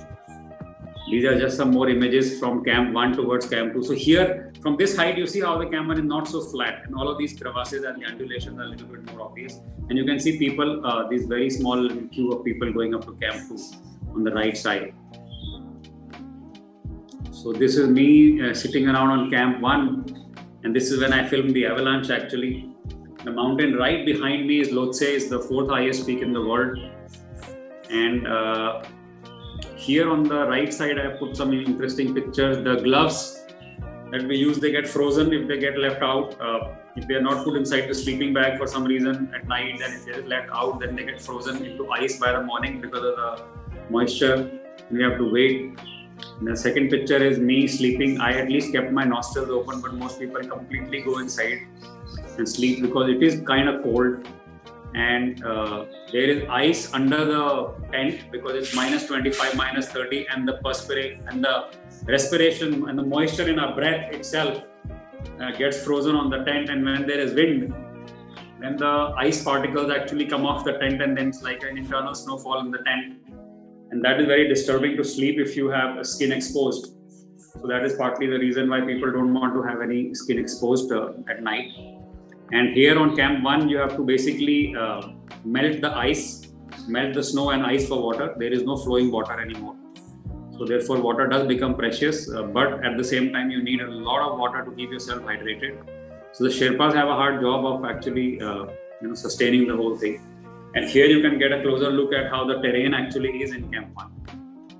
These are just some more images from Camp 1 towards Camp 2. So here, from this height, you see how the Camp 1 is not so flat and all of these crevasses and the undulations are a little bit more obvious. And you can see people, uh, this very small queue of people going up to Camp 2 on the right side. So this is me uh, sitting around on Camp 1 and this is when I filmed the avalanche actually. The mountain right behind me is Lhotse, is the fourth highest peak in the world. And uh, here on the right side, I have put some interesting pictures. The gloves that we use, they get frozen if they get left out. Uh, if they are not put inside the sleeping bag for some reason at night, and if they're left out, then they get frozen into ice by the morning because of the moisture. We have to wait. And the second picture is me sleeping. I at least kept my nostrils open, but most people completely go inside and sleep because it is kind of cold. And uh, there is ice under the tent because it's minus 25 minus 30 and the perspiration and the respiration and the moisture in our breath itself uh, gets frozen on the tent. And when there is wind then the ice particles actually come off the tent and then it's like an internal snowfall in the tent and that is very disturbing to sleep if you have skin exposed so that is partly the reason why people don't want to have any skin exposed uh, at night and here on Camp 1, you have to basically uh, melt the ice, melt the snow and ice for water. There is no flowing water anymore. So therefore, water does become precious, uh, but at the same time, you need a lot of water to keep yourself hydrated. So the Sherpas have a hard job of actually, uh, you know, sustaining the whole thing. And here you can get a closer look at how the terrain actually is in Camp 1.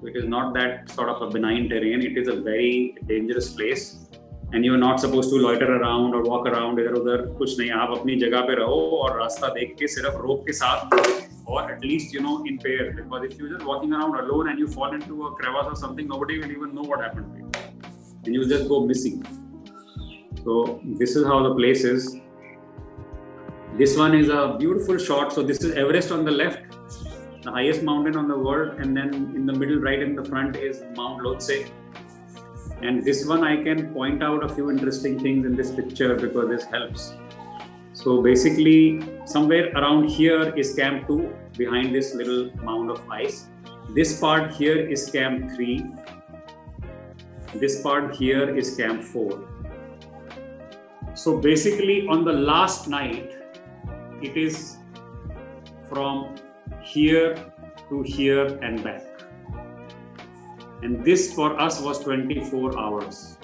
So it is not that sort of a benign terrain. It is a very dangerous place and you are not suppose to loiter around और walk around इधर उधर कुछ नहीं आप अपनी जगह पे रहो और रास्ता देख के सिर्फ रोप के साथ or at least you know in pair because if you're just walking around alone and you fall into a crevasse or something nobody will even know what happened to you and you just go missing so this is how the place is this one is a beautiful shot so this is everest on the left the highest mountain on the world and then in the middle right in the front is mount lhotse and this one, I can point out a few interesting things in this picture because this helps. So basically, somewhere around here is Camp 2 behind this little mound of ice. This part here is Camp 3. This part here is Camp 4. So basically, on the last night, it is from here to here and back. And this for us was 24 hours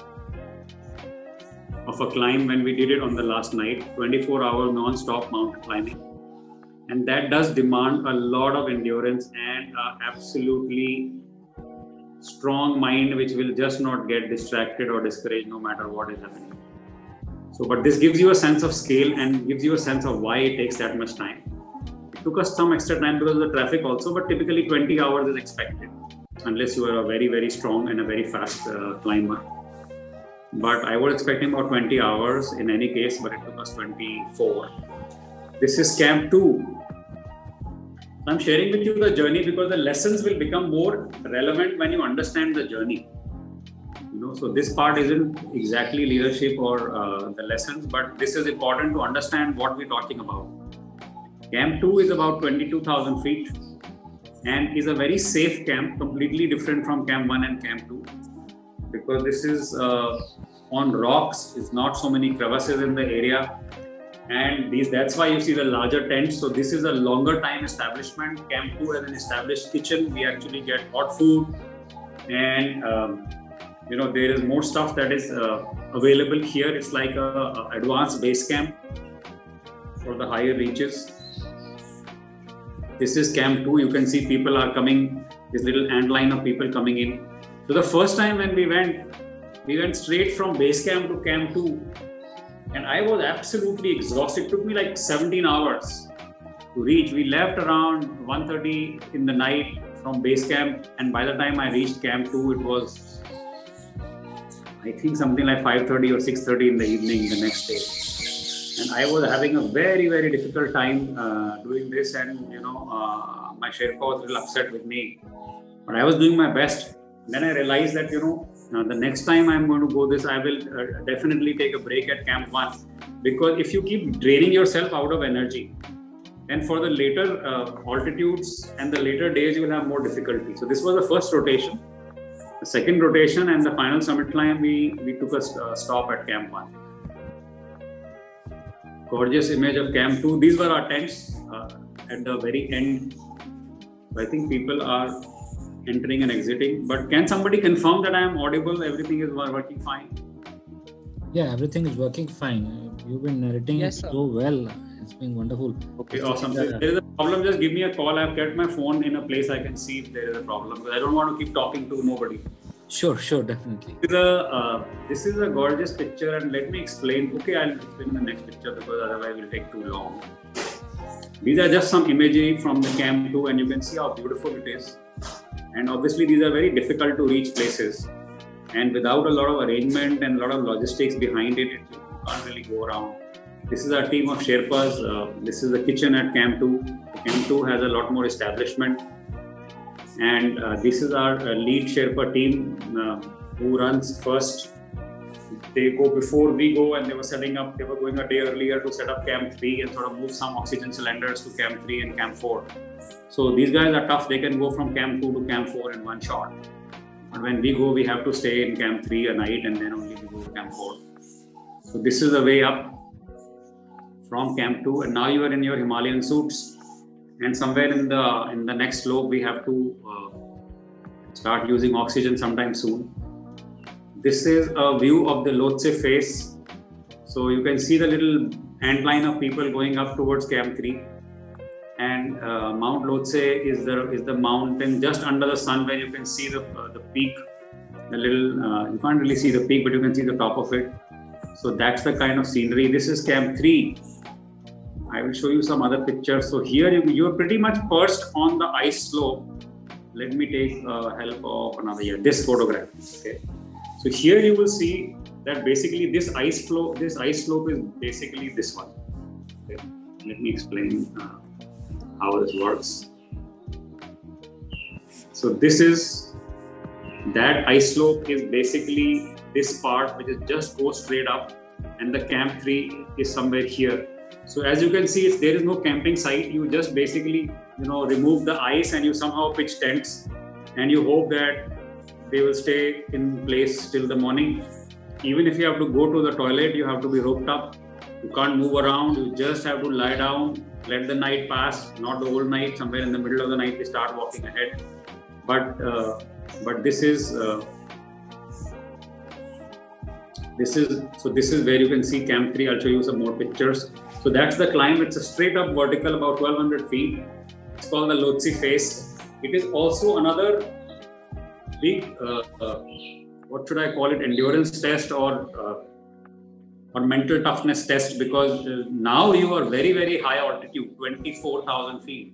of a climb when we did it on the last night 24 hour non stop mountain climbing. And that does demand a lot of endurance and absolutely strong mind, which will just not get distracted or discouraged no matter what is happening. So, but this gives you a sense of scale and gives you a sense of why it takes that much time. It took us some extra time because of the traffic also, but typically 20 hours is expected unless you are a very very strong and a very fast uh, climber. But i was expecting about 20 hours in any case but it took us 24 this is camp 2 i'm sharing with you the journey because the lessons will become more relevant when you understand the journey know so this part isn't exactly leadership or uh, the lessons but this is important to understand what we're talking about camp 2 is about 22000 feet and is a very safe camp, completely different from Camp 1 and Camp 2 because this is uh, on rocks, it's not so many crevasses in the area. And these that's why you see the larger tents. So this is a longer time establishment. Camp 2 has an established kitchen. We actually get hot food and um, you know there is more stuff that is uh, available here. It's like a, a advanced base camp for the higher reaches. This is camp 2 you can see people are coming this little ant line of people coming in. So the first time when we went we went straight from base camp to camp 2 and i was absolutely exhausted. It took me like 17 hours to reach. We left around 1.30 in the night from base camp. And by the time i reached camp 2 it was i think something like 5.30 or 6.30 in the evening the next day and I was having a very very difficult time uh, doing this, and you know uh, my Sherpa was a little upset with me. But I was doing my best. Then I realized that you know uh, the next time I'm going to go this, I will uh, definitely take a break at Camp One because if you keep draining yourself out of energy, then for the later uh, altitudes and the later days you will have more difficulty. So this was the first rotation. The second rotation and the final summit climb, we we took a uh, stop at Camp One. Gorgeous image of Camp Two. These were our tents uh, at the very end. I think people are entering and exiting. But can somebody confirm that I am audible? Everything is working fine. Yeah, everything is working fine. You've been narrating yes, it so well. It's been wonderful. Okay, awesome. If there is a problem, just give me a call. I've kept my phone in a place I can see if there is a problem. I don't want to keep talking to nobody. Sure, sure, definitely. This is a, uh, this is a gorgeous picture, and let me explain. Okay, I'll explain the next picture because otherwise it will take too long. These are just some imagery from the Camp too, and you can see how beautiful it is. And obviously, these are very difficult to reach places. And without a lot of arrangement and a lot of logistics behind it, you can't really go around. This is our team of Sherpas. Uh, this is the kitchen at Camp 2. Camp 2 has a lot more establishment. And uh, this is our uh, lead Sherpa team uh, who runs first. They go before we go, and they were setting up, they were going a day earlier to set up Camp 3 and sort of move some oxygen cylinders to Camp 3 and Camp 4. So these guys are tough. They can go from camp two to camp four in one shot. But when we go, we have to stay in camp three a night and then only we go to camp four. So this is the way up from camp two. And now you are in your Himalayan suits. And somewhere in the in the next slope, we have to uh, start using oxygen sometime soon. This is a view of the Lhotse face. So you can see the little ant line of people going up towards camp three and uh, Mount Lhotse is the is the mountain just under the sun where you can see the uh, the peak. The little uh, you can't really see the peak, but you can see the top of it. So that's the kind of scenery. This is Camp Three. I will show you some other pictures. So here you you are pretty much perched on the ice slope. Let me take uh, help of another year. This photograph. Okay. So here you will see that basically this ice flow, this ice slope is basically this one. Okay. Let me explain uh, how this works. So this is that ice slope is basically this part which is just go straight up and the camp 3 is somewhere here. So as you can see, there is no camping site, you just basically you know remove the ice and you somehow pitch tents and you hope that they will stay in place till the morning. Even if you have to go to the toilet, you have to be roped up. You can't move around. You just have to lie down let the night pass, not the whole night. Somewhere in the middle of the night, we start walking ahead. But uh, but this is uh, this is so this is where you can see Camp Three. I'll show you some more pictures. So that's the climb. It's a straight up vertical, about 1,200 feet. It's called the Lhotse Face. It is also another big, uh, uh, what should I call it, endurance test or uh, or mental toughness test because uh, now you are very very high altitude 24000 feet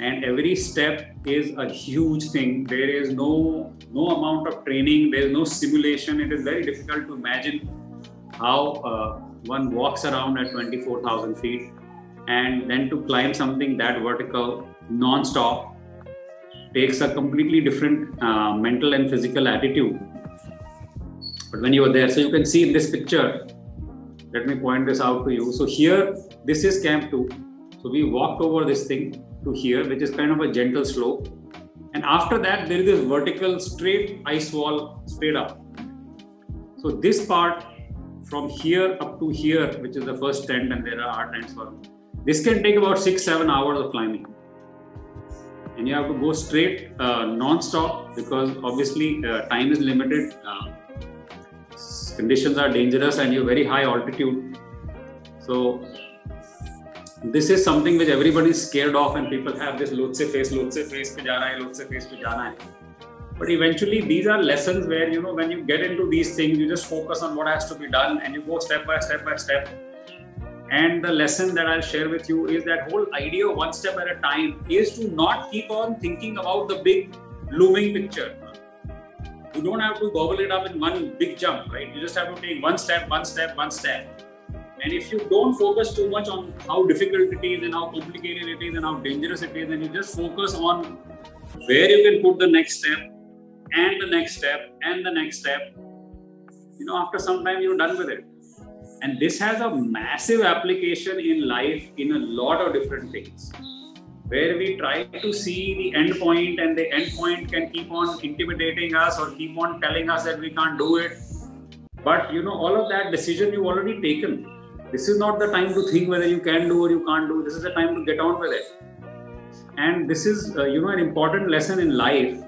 and every step is a huge thing there is no no amount of training there is no simulation it is very difficult to imagine how uh, one walks around at 24000 feet and then to climb something that vertical non-stop takes a completely different uh, mental and physical attitude but when you are there, so you can see in this picture, let me point this out to you. So here, this is Camp 2. So we walked over this thing to here, which is kind of a gentle slope. And after that, there is this vertical straight ice wall straight up. So this part from here up to here, which is the first tent, and there are hard tents for this can take about six, seven hours of climbing. And you have to go straight uh, non-stop because obviously uh, time is limited. Uh, conditions are dangerous and you're very high altitude. So this is something which everybody is scared of and people have this Lhotse face, Lhotse face pe jana hai, Lhotse face pe jana hai. But eventually these are lessons where, you know, when you get into these things, you just focus on what has to be done and you go step by step by step. And the lesson that I'll share with you is that whole idea one step at a time is to not keep on thinking about the big looming picture you don't have to gobble it up in one big jump, right? You just have to take one step, one step, one step. And if you don't focus too much on how difficult it is and how complicated it is and how dangerous it is, and you just focus on where you can put the next step and the next step and the next step you know after some time you're done with it. And this has a massive application in life in a lot of different things. Where we try to see the end point and the end point can keep on intimidating us or keep on telling us that we can't do it. But you know all of that decision you've already taken. This is not the time to think whether you can do or you can't do. This is the time to get on with it. And this is uh, you know an important lesson in life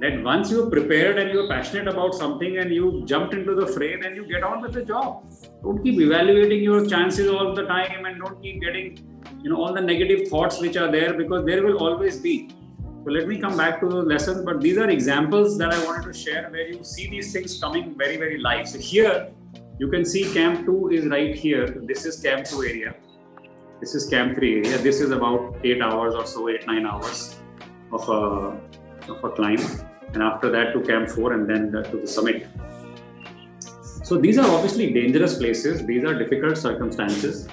that once you're prepared and you're passionate about something and you jumped into the fray then you get on with the job. Don't keep evaluating your chances all the time and don't keep getting you know all the negative thoughts which are there because there will always be. So let me come back to the lesson but these are examples that i wanted to share where you see these things coming very very live. So here you can see camp 2 is right here. This is camp 2 area. This is camp 3 area. This is about 8 hours or so 8 9 hours of a of a climb and after that to camp 4 and then to the summit. So these are obviously dangerous places. These are difficult circumstances.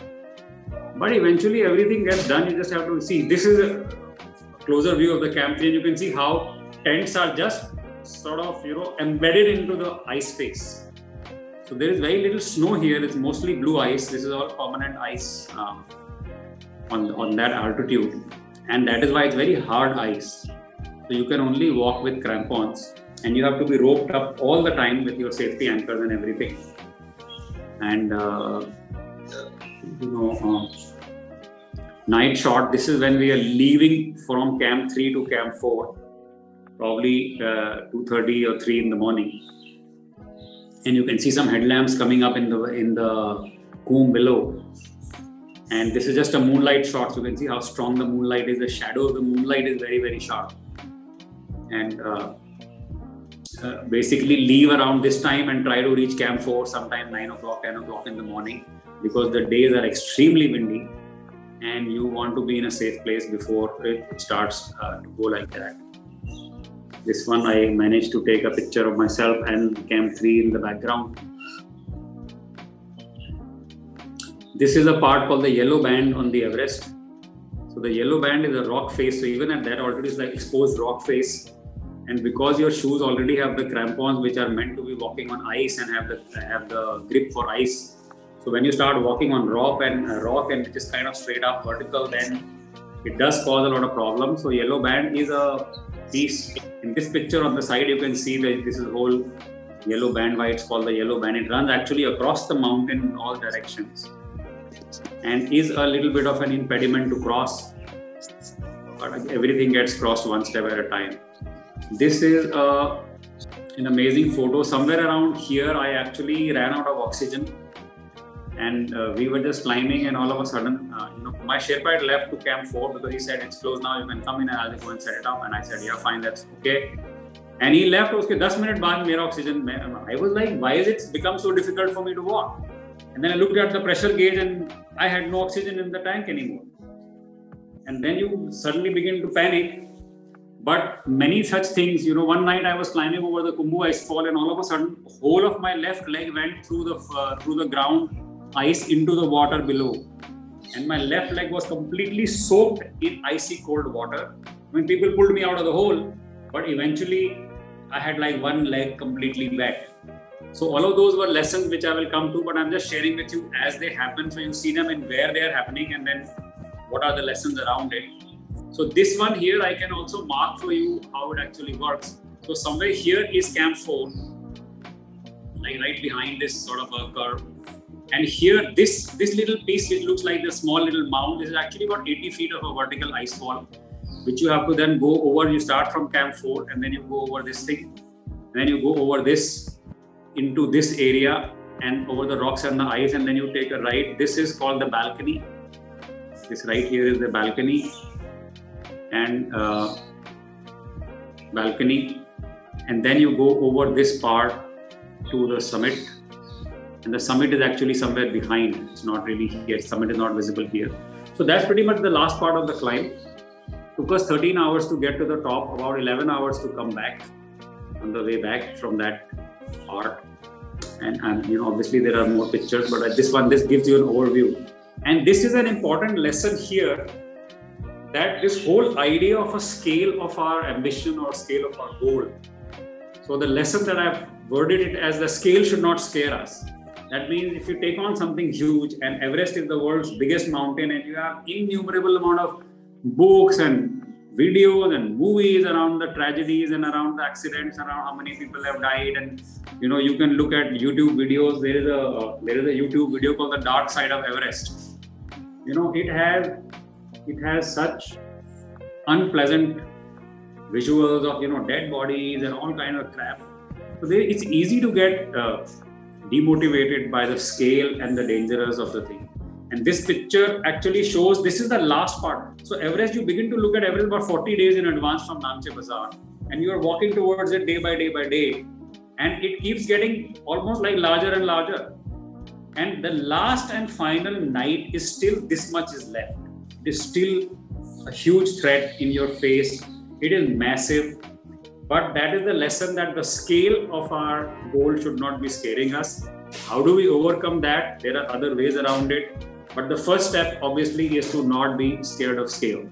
But eventually everything gets done. You just have to see. This is a closer view of the camp and you can see how tents are just sort of you know embedded into the ice face. So there is very little snow here. It's mostly blue ice. This is all permanent ice um, on, on that altitude. And that is why it's very hard ice so you can only walk with crampons and you have to be roped up all the time with your safety anchors and everything. And uh, you know uh, night shot this is when we are leaving from camp 3 to camp 4 probably uh, 2.30 or 3 in the morning. And you can see some headlamps coming up in the in the comb below. And this is just a moonlight shot. So you can see how strong the moonlight is. The shadow of the moonlight is very very sharp and uh, uh, basically leave around this time and try to reach camp 4 sometime 9 o'clock 10 o'clock in the morning because the days are extremely windy and you want to be in a safe place before it starts uh, to go like that. This one i managed to take a picture of myself and camp 3 in the background. This is a part called the yellow band on the everest. So the yellow band is a rock face. So even at that altitude it's like exposed rock face and because your shoes already have the crampons which are meant to be walking on ice and have the have the grip for ice so when you start walking on rock and uh, rock and it is kind of straight up vertical then it does cause a lot of problems. So yellow band is a piece. In this picture on the side you can see that this is whole yellow band why it's called the yellow band. It runs actually across the mountain in all directions and is a little bit of an impediment to cross but everything gets crossed one step at a time this is a, an amazing photo. Somewhere around here, I actually ran out of oxygen. And uh, we were just climbing and all of a sudden uh, you know my sherpa had left to camp 4 because he said it's closed now. You can come in and I'll go and set it up. And I said yeah fine that's okay. And he left. Okay, 10 minutes baad mera oxygen I was like why is it become so difficult for me to walk? And then I looked at the pressure gauge and I had no oxygen in the tank anymore. And then you suddenly begin to panic but many such things, you know, one night I was climbing over the Khumbu ice fall, and all of a sudden, whole of my left leg went through the uh, through the ground ice into the water below, and my left leg was completely soaked in icy cold water. Mean, people pulled me out of the hole, but eventually, I had like one leg completely wet. So all of those were lessons which I will come to, but I'm just sharing with you as they happen, so you see them and where they are happening, and then what are the lessons around it so this one here, I can also mark for you how it actually works. So somewhere here is camp four, like right behind this sort of a curve. And here, this this little piece, which looks like the small little mound, This is actually about 80 feet of a vertical ice wall, which you have to then go over. You start from camp four, and then you go over this thing, then you go over this into this area and over the rocks and the ice, and then you take a right. This is called the balcony. This right here is the balcony and uh, balcony. And then you go over this part to the summit. And the summit is actually somewhere behind. It's not really here. Summit is not visible here. So that's pretty much the last part of the climb. Took us 13 hours to get to the top about 11 hours to come back on the way back from that part. And, and you know obviously there are more pictures but this one this gives you an overview. And this is an important lesson here that this whole idea of a scale of our ambition or scale of our goal. So the lesson that I've worded it as the scale should not scare us. That means if you take on something huge and Everest is the world's biggest mountain and you have innumerable amount of books and videos and movies around the tragedies and around the accidents around how many people have died and you know you can look at youtube videos there is a uh, there is a youtube video called the dark side of everest you know it has it has such unpleasant visuals of you know dead bodies and all kind of crap so they, it's easy to get uh, demotivated by the scale and the dangers of the thing and this picture actually shows this is the last part. So Everest, you begin to look at Everest about 40 days in advance from Namche Bazaar, and you are walking towards it day by day by day, and it keeps getting almost like larger and larger. And the last and final night is still this much is left. Is still a huge threat in your face. It is massive, but that is the lesson that the scale of our goal should not be scaring us. How do we overcome that? There are other ways around it but the first step, obviously, is to not be scared of scale.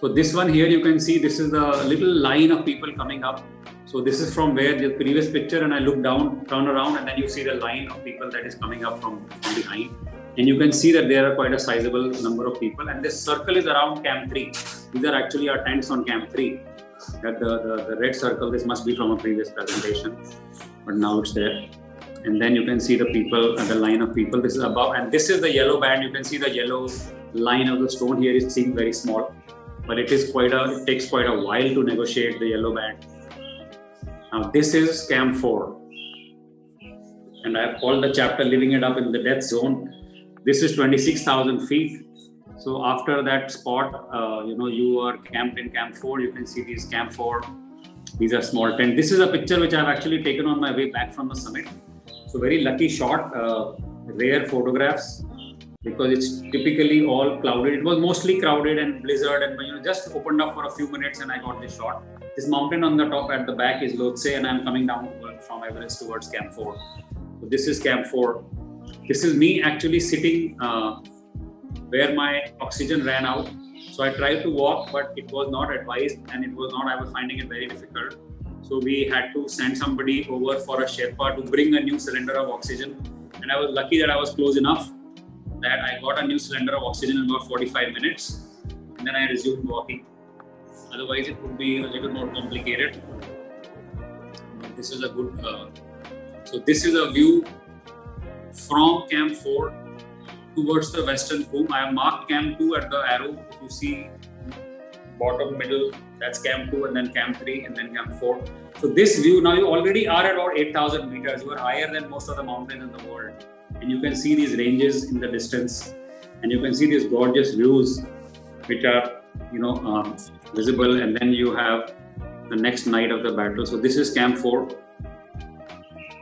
So this one here, you can see this is the little line of people coming up. So this is from where the previous picture, and I look down, turn around, and then you see the line of people that is coming up from behind. And you can see that there are quite a sizable number of people. And this circle is around Camp 3. These are actually our tents on Camp 3. That the, the, the red circle, this must be from a previous presentation, but now it's there and then you can see the people and the line of people this is above and this is the yellow band you can see the yellow line of the stone here is seen very small but it is quite a it takes quite a while to negotiate the yellow band now this is camp 4 and i have called the chapter living it up in the death zone this is 26000 feet so after that spot uh, you know you are camped in camp 4 you can see these camp 4 these are small tent this is a picture which i've actually taken on my way back from the summit so very lucky shot, uh, rare photographs because it's typically all clouded. It was mostly crowded and blizzard, and you know just opened up for a few minutes, and I got this shot. This mountain on the top at the back is Lhotse, and I'm coming down from Everest towards Camp 4. So this is Camp 4. This is me actually sitting uh, where my oxygen ran out. So I tried to walk, but it was not advised, and it was not. I was finding it very difficult. So we had to send somebody over for a Sherpa to bring a new cylinder of oxygen. And I was lucky that I was close enough that I got a new cylinder of oxygen in about 45 minutes. And then I resumed walking. Otherwise, it would be a little more complicated. This is a good. Uh, so this is a view from Camp 4 towards the western Cwm. I have marked Camp 2 at the arrow. If you see bottom, middle, that's camp 2 and then camp 3 and then camp 4 so this view now you already are at about 8000 meters. You are higher than most of the mountains in the world. And you can see these ranges in the distance. And you can see these gorgeous views which are you know um, visible. And then you have the next night of the battle. So this is camp 4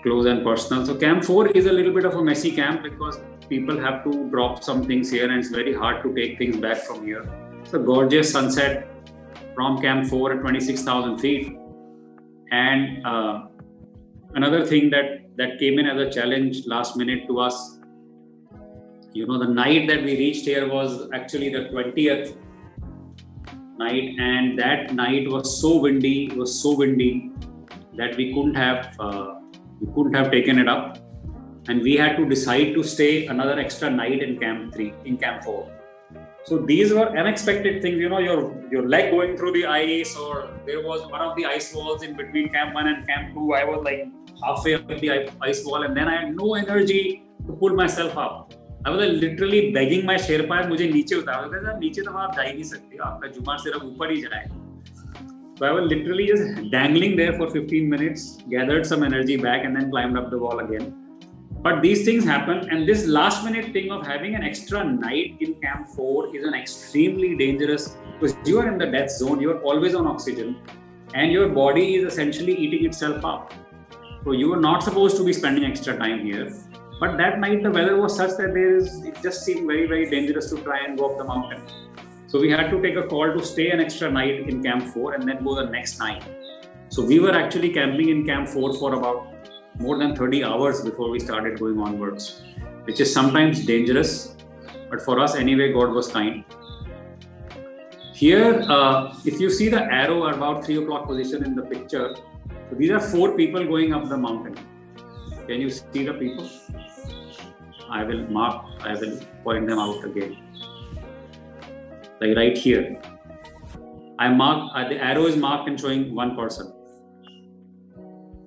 close and personal so camp 4 is a little bit of a messy camp because people have to drop some things here and it's very hard to take things back from here it's a gorgeous sunset from Camp 4 at 26,000 feet. And uh, another thing that, that came in as a challenge last minute to us, you know, the night that we reached here was actually the 20th night. And that night was so windy, was so windy that we couldn't have, uh, we couldn't have taken it up. And we had to decide to stay another extra night in Camp 3, in Camp 4 so these were unexpected things, you know, your your leg going through the ice, or there was one of the ice walls in between camp one and camp two. I was like halfway up the ice wall, and then I had no energy to pull myself up. I was literally begging my Sherpa मुझे नीचे उतार दो नीचे तो आप जा ही नहीं सकते आपका जुमा सिर्फ ऊपर ही जाए so I was literally just dangling there for 15 minutes, gathered some energy back, and then climbed up the wall again. But these things happen, and this last minute thing of having an extra night in Camp 4 is an extremely dangerous because you are in the death zone, you are always on oxygen, and your body is essentially eating itself up. So you are not supposed to be spending extra time here. But that night the weather was such that there is it just seemed very, very dangerous to try and go up the mountain. So we had to take a call to stay an extra night in Camp 4 and then go the next night. So we were actually camping in Camp 4 for about more than 30 hours before we started going onwards, which is sometimes dangerous. But for us, anyway, God was kind. here, uh, if you see the arrow about three o'clock position in the picture, so these are four people going up the mountain. Can you see the people? I will mark, I will point them out again Like right here. I mark, uh, the arrow is marked and showing one person.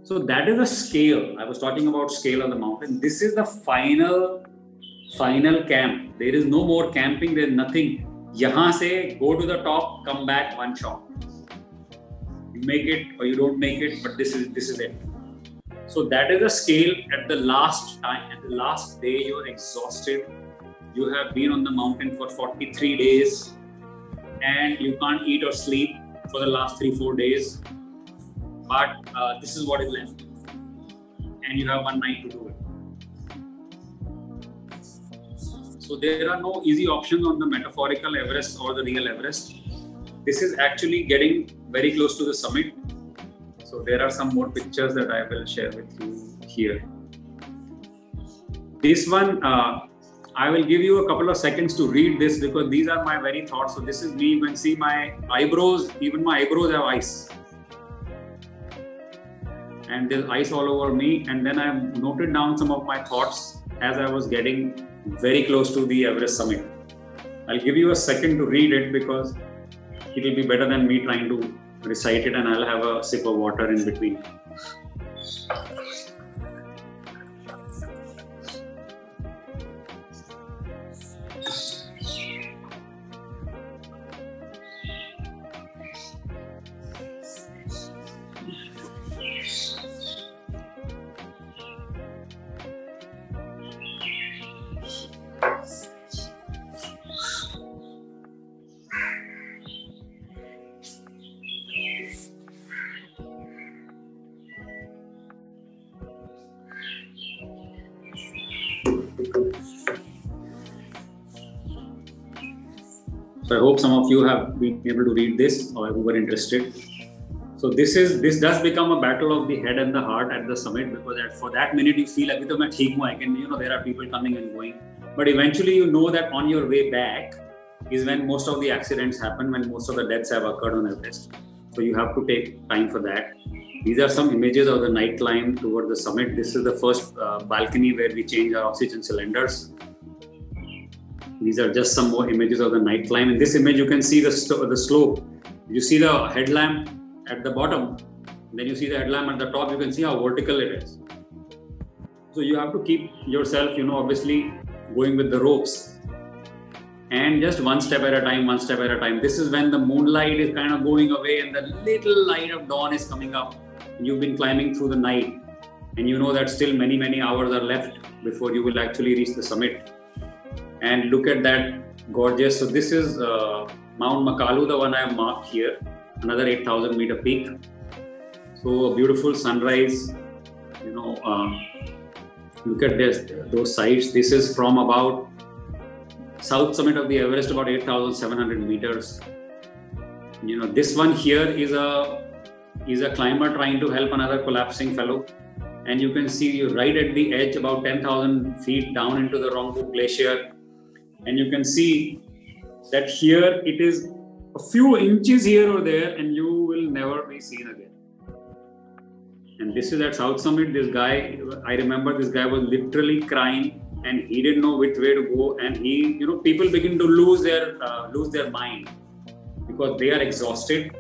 So that is the scale. I was talking about scale of the mountain. This is the final, final camp. There is no more camping. There is nothing. यहाँ से go to the top, come back, one shot. You make it or you don't make it, but this is this is it. So that is the scale at the last time, at the last day, you're exhausted. You have been on the mountain for 43 days and you can't eat or sleep for the last three, four days. But uh, this is what is left. And you have one night to do it. So there are no easy options on the metaphorical Everest or the real Everest. This is actually getting very close to the summit so there are some more pictures that I will share with you here. This one, uh, I will give you a couple of seconds to read this because these are my very thoughts. So this is me. You can see my eyebrows, even my eyebrows have ice. And there's ice all over me. And then I've noted down some of my thoughts as I was getting very close to the Everest summit. I'll give you a second to read it because it will be better than me trying to recite it and I'll have a sip of water in between. You have been able to read this or who were interested. So this is this does become a battle of the head and the heart at the summit because at, for that minute you feel like I can you know there are people coming and going, but eventually you know that on your way back is when most of the accidents happen, when most of the deaths have occurred on Everest. So you have to take time for that. These are some images of the night climb toward the summit. This is the first uh, balcony where we change our oxygen cylinders. These are just some more images of the night climb. In this image, you can see the, st- the slope. You see the headlamp at the bottom. Then you see the headlamp at the top. You can see how vertical it is. So you have to keep yourself, you know, obviously going with the ropes. And just one step at a time, one step at a time. This is when the moonlight is kind of going away and the little light of dawn is coming up. You've been climbing through the night and you know that still many, many hours are left before you will actually reach the summit and look at that gorgeous. So this is uh, Mount Makalu, the one I have marked here, another 8,000 meter peak. So a beautiful sunrise. You know, uh, look at this, those sites. This is from about south summit of the Everest, about 8,700 meters. You know, this one here is a is a climber trying to help another collapsing fellow and you can see you right at the edge about 10,000 feet down into the Rongbuk Glacier and you can see that here it is a few inches here or there and you will never be seen again. And this is at south summit. This guy i remember this guy was literally crying and he didn't know which way to go and he you know people begin to lose their uh, lose their mind because they are exhausted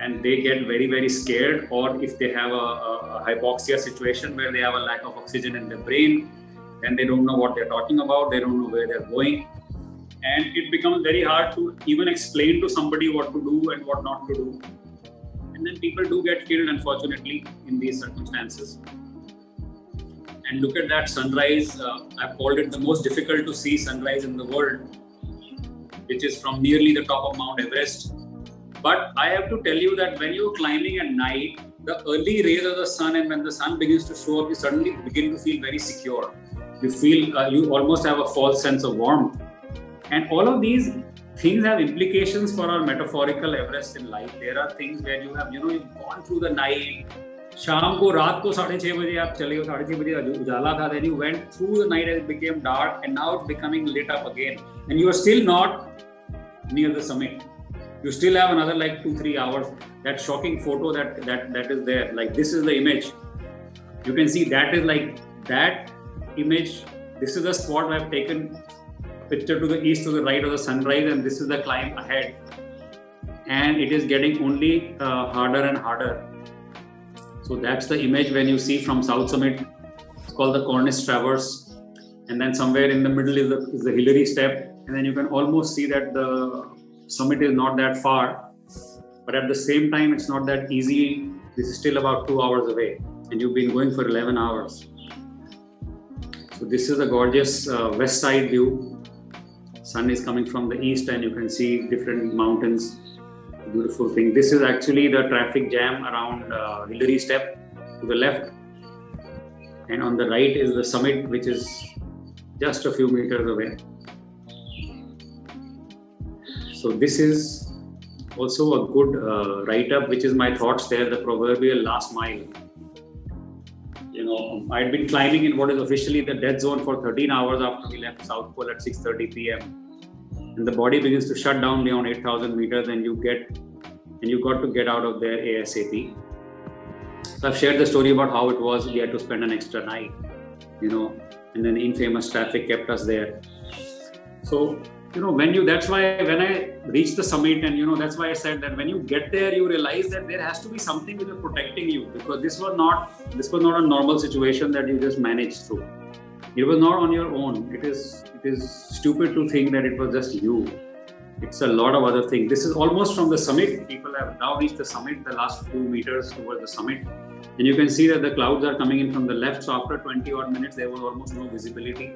and they get very very scared or if they have a, a, a hypoxia situation where they have a lack of oxygen in their brain and they don't know what they're talking about, they don't know where they're going. And it becomes very hard to even explain to somebody what to do and what not to do. And then people do get killed, unfortunately, in these circumstances. And look at that sunrise. Uh, I've called it the most difficult to see sunrise in the world, which is from nearly the top of Mount Everest. But I have to tell you that when you're climbing at night, the early rays of the sun and when the sun begins to show up, you suddenly begin to feel very secure you feel uh, you almost have a false sense of warmth and all of these things have implications for our metaphorical everest in life there are things where you have you know you've gone through the night शाम को रात को साढ़े छः बजे आप चले हो साढ़े छः बजे उजाला था then you went through the night and it became dark and now it's becoming lit up again and you are still not near the summit you still have another like two three hours that shocking photo that that that is there like this is the image you can see that is like that image. This is the spot i've taken picture to the east to the right of the sunrise and this is the climb ahead. And it is getting only uh, harder and harder. So that's the image when you see from south summit. It's called the cornice traverse. And then somewhere in the middle is the, is the hillary step. And then you can almost see that the summit is not that far. But at the same time it's not that easy. This is still about two hours away. And you've been going for 11 hours so this is a gorgeous uh, west side view. Sun is coming from the east and you can see different mountains. Beautiful thing. This is actually the traffic jam around uh, hillary step to the left. And on the right is the summit which is just a few meters away. So this is also a good uh, write-up, which is my thoughts there, the proverbial last mile. Know, I'd been climbing in what is officially the dead zone for 13 hours after we left South Col at 6:30 p.m. And the body begins to shut down beyond 8,000 meters, and you get and you got to get out of there ASAP. So I've shared the story about how it was. We had to spend an extra night, you know, and then infamous traffic kept us there. So you know when you that's why when i reached the summit and you know that's why i said that when you get there you realize that there has to be something which is protecting you because this was not this was not a normal situation that you just managed through. It was not on your own. It is it is stupid to think that it was just you. It's a lot of other things. This is almost from the summit. People have now reached the summit the last few meters towards the summit. And you can see that the clouds are coming in from the left. So after 20 odd minutes there was almost no visibility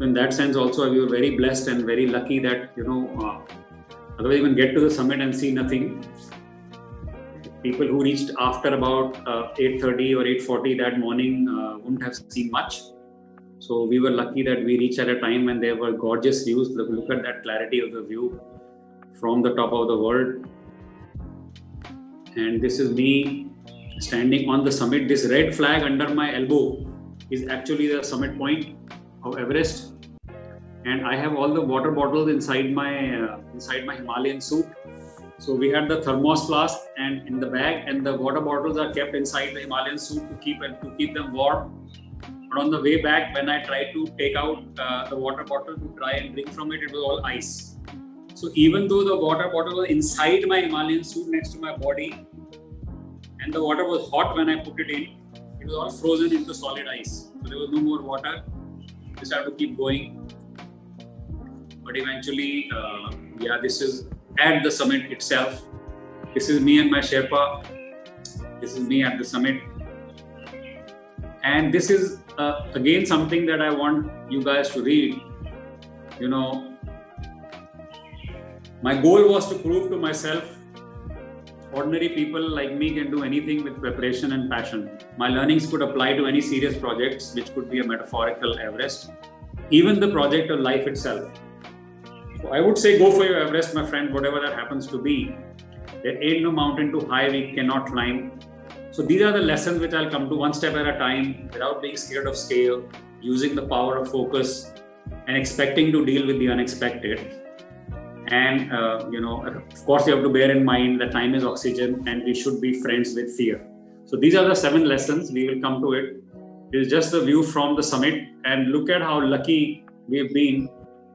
in that sense also we were very blessed and very lucky that you know uh, otherwise even get to the summit and see nothing. People who reached after about uh, 8.30 or 8.40 that morning uh, wouldn't have seen much. So we were lucky that we reached at a time when there were gorgeous views. Look, look at that clarity of the view from the top of the world. And this is me standing on the summit. This red flag under my elbow is actually the summit point of Everest, and I have all the water bottles inside my uh, inside my Himalayan suit. So we had the thermos flask and in the bag, and the water bottles are kept inside the Himalayan suit to keep and to keep them warm. But on the way back, when I tried to take out uh, the water bottle to try and drink from it, it was all ice. So even though the water bottle was inside my Himalayan suit next to my body, and the water was hot when I put it in, it was all frozen into solid ice. So there was no more water just have to keep going. But eventually, uh, yeah, this is at the summit itself. This is me and my Sherpa. This is me at the summit. And this is uh, again something that I want you guys to read. You know, my goal was to prove to myself ordinary people like me can do anything with preparation and passion. My learnings could apply to any serious projects, which could be a metaphorical Everest, even the project of life itself. So I would say go for your Everest, my friend, whatever that happens to be. There ain't no mountain too high we cannot climb. So these are the lessons which I'll come to one step at a time without being scared of scale, using the power of focus, and expecting to deal with the unexpected and uh, you know of course you have to bear in mind that time is oxygen and we should be friends with fear. So these are the seven lessons. We will come to it. It is just the view from the summit. And look at how lucky we've been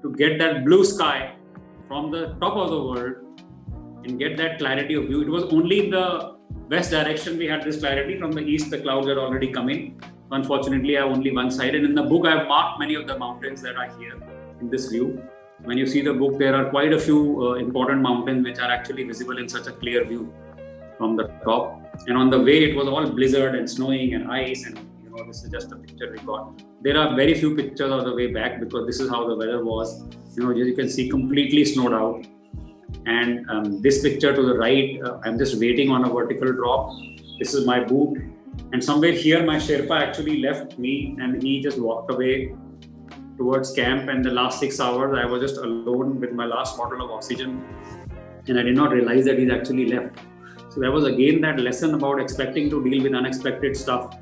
to get that blue sky from the top of the world and get that clarity of view. It was only in the west direction we had this clarity. From the east the clouds had already come in. Unfortunately i have only one side. And in the book i have marked many of the mountains that are here in this view when you see the book, there are quite a few uh, important mountains which are actually visible in such a clear view from the top. And on the way, it was all blizzard and snowing and ice, and you know, this is just a picture we got. There are very few pictures on the way back because this is how the weather was. You know, you can see completely snowed out. And um, this picture to the right, uh, I'm just waiting on a vertical drop. This is my boot. And somewhere here, my Sherpa actually left me and he just walked away towards camp and the last six hours i was just alone with my last bottle of oxygen. And i did not realize that he's actually left. So there was again that lesson about expecting to deal with unexpected stuff.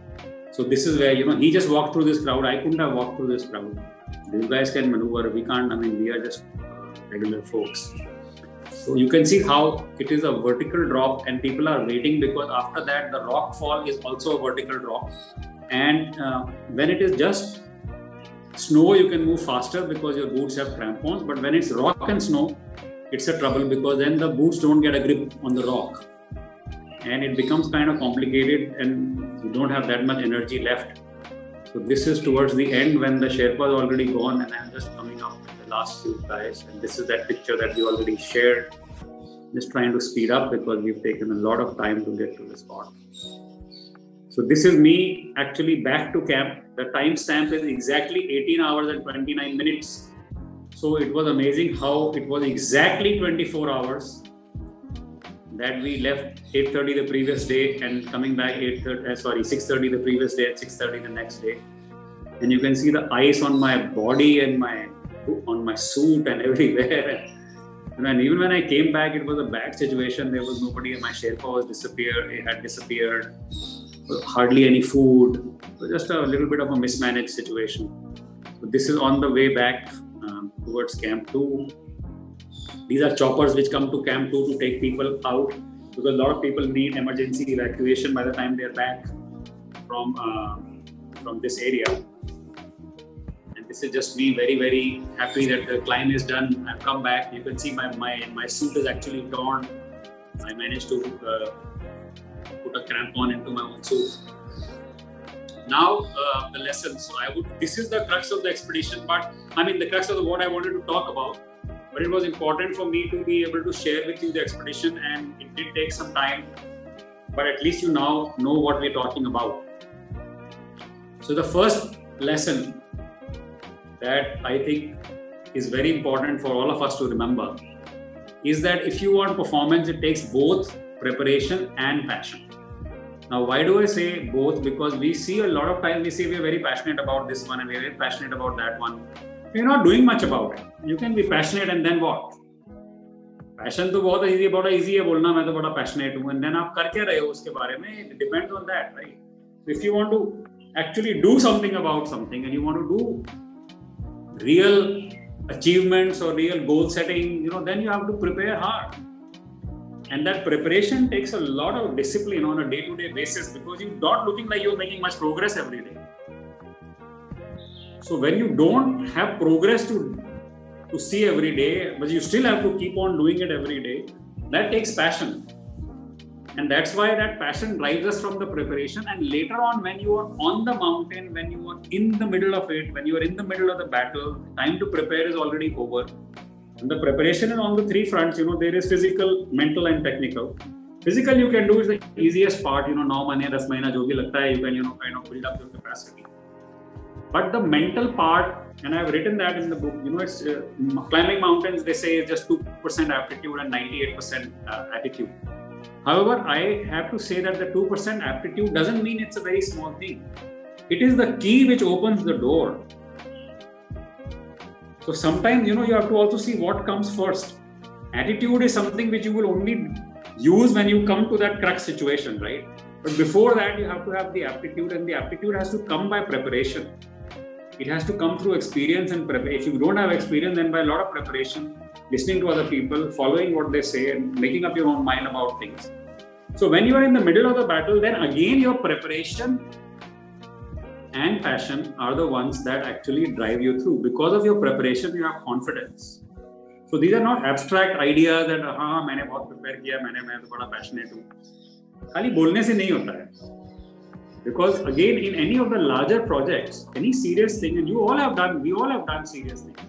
So this is where you know he just walked through this crowd. I couldn't have walked through this crowd. You guys can maneuver. We can't. I mean we are just uh, regular folks. So you can see how it is a vertical drop, and people are waiting because after that the rock fall is also a vertical drop. And uh, when it is just snow, you can move faster because your boots have crampons. But when it's rock and snow, it's a trouble because then the boots don't get a grip on the rock, and it becomes kind of complicated, and you don't have that much energy left. So this is towards the end when the Sherpa is already gone, and I'm just coming up with the last few guys. And this is that picture that we already shared. Just trying to speed up because we've taken a lot of time to get to the spot. So this is me actually back to camp. The timestamp is exactly 18 hours and 29 minutes. So it was amazing how it was exactly 24 hours that we left 8:30 the previous day and coming back 8:30 uh, sorry 6:30 the previous day at 6:30 the next day and you can see the ice on my body and my on my suit and everywhere and even when I came back it was a bad situation there was nobody in my Sherpa was disappeared it had disappeared hardly any food just a little bit of a mismanaged situation so this is on the way back um, towards camp 2 these are choppers which come to Camp 2 to take people out because a lot of people need emergency evacuation by the time they're back from uh, from this area. And this is just me very very happy that the climb is done. I've come back. You can see my my, my suit is actually torn. I managed to uh, put a crampon into my own suit. Now uh, the lesson. So I would. This is the crux of the expedition, but I mean the crux of the, what I wanted to talk about but it was important for me to be able to share with you the expedition and it did take some time but at least you now know what we're talking about so the first lesson that i think is very important for all of us to remember is that if you want performance it takes both preparation and passion now why do i say both because we see a lot of times we say we're very passionate about this one and we're very passionate about that one you're not doing much about it. You can be passionate and then what? Passion तो बहुत easy बड़ा easy है बोलना मैं तो बड़ा passionate हूँ and then आप कर क्या रहे हो उसके बारे में it depends on that right if you want to actually do something about something and you want to do real achievements or real goal setting you know then you have to prepare hard and that preparation takes a lot of discipline on a day to day basis because you're not looking like you're making much progress every day so when you don't have progress to to see every day, but you still have to keep on doing it every day, that takes passion. And that's why that passion drives us from the preparation. And later on, when you are on the mountain, when you are in the middle of it, when you are in the middle of the battle, time to prepare is already over. And the preparation is on the three fronts. You know, there is physical, mental, and technical. Physical you can do is the easiest part. You know, now mahina, jo bhi lagta hai, you can you know kind of build up your capacity. But the mental part, and I've written that in the book, you know, it's uh, climbing mountains, they say it's just 2% aptitude and 98% uh, attitude. However, I have to say that the 2% aptitude doesn't mean it's a very small thing. It is the key which opens the door. So sometimes, you know, you have to also see what comes first. Attitude is something which you will only use when you come to that crux situation, right? But before that, you have to have the aptitude, and the aptitude has to come by preparation it has to come through experience and prep. If you don't have experience, then by a lot of preparation, listening to other people, following what they say, and making up your own mind about things. So when you are in the middle of the battle, then again your preparation and passion are the ones that actually drive you through. Because of your preparation, you have confidence. So these are not abstract ideas that हाँ मैंने बहुत prepare किया मैंने मैं तो बड़ा passionate हूँ खाली बोलने से नहीं होता है because again in any of the larger projects any serious thing and you all have done we all have done serious things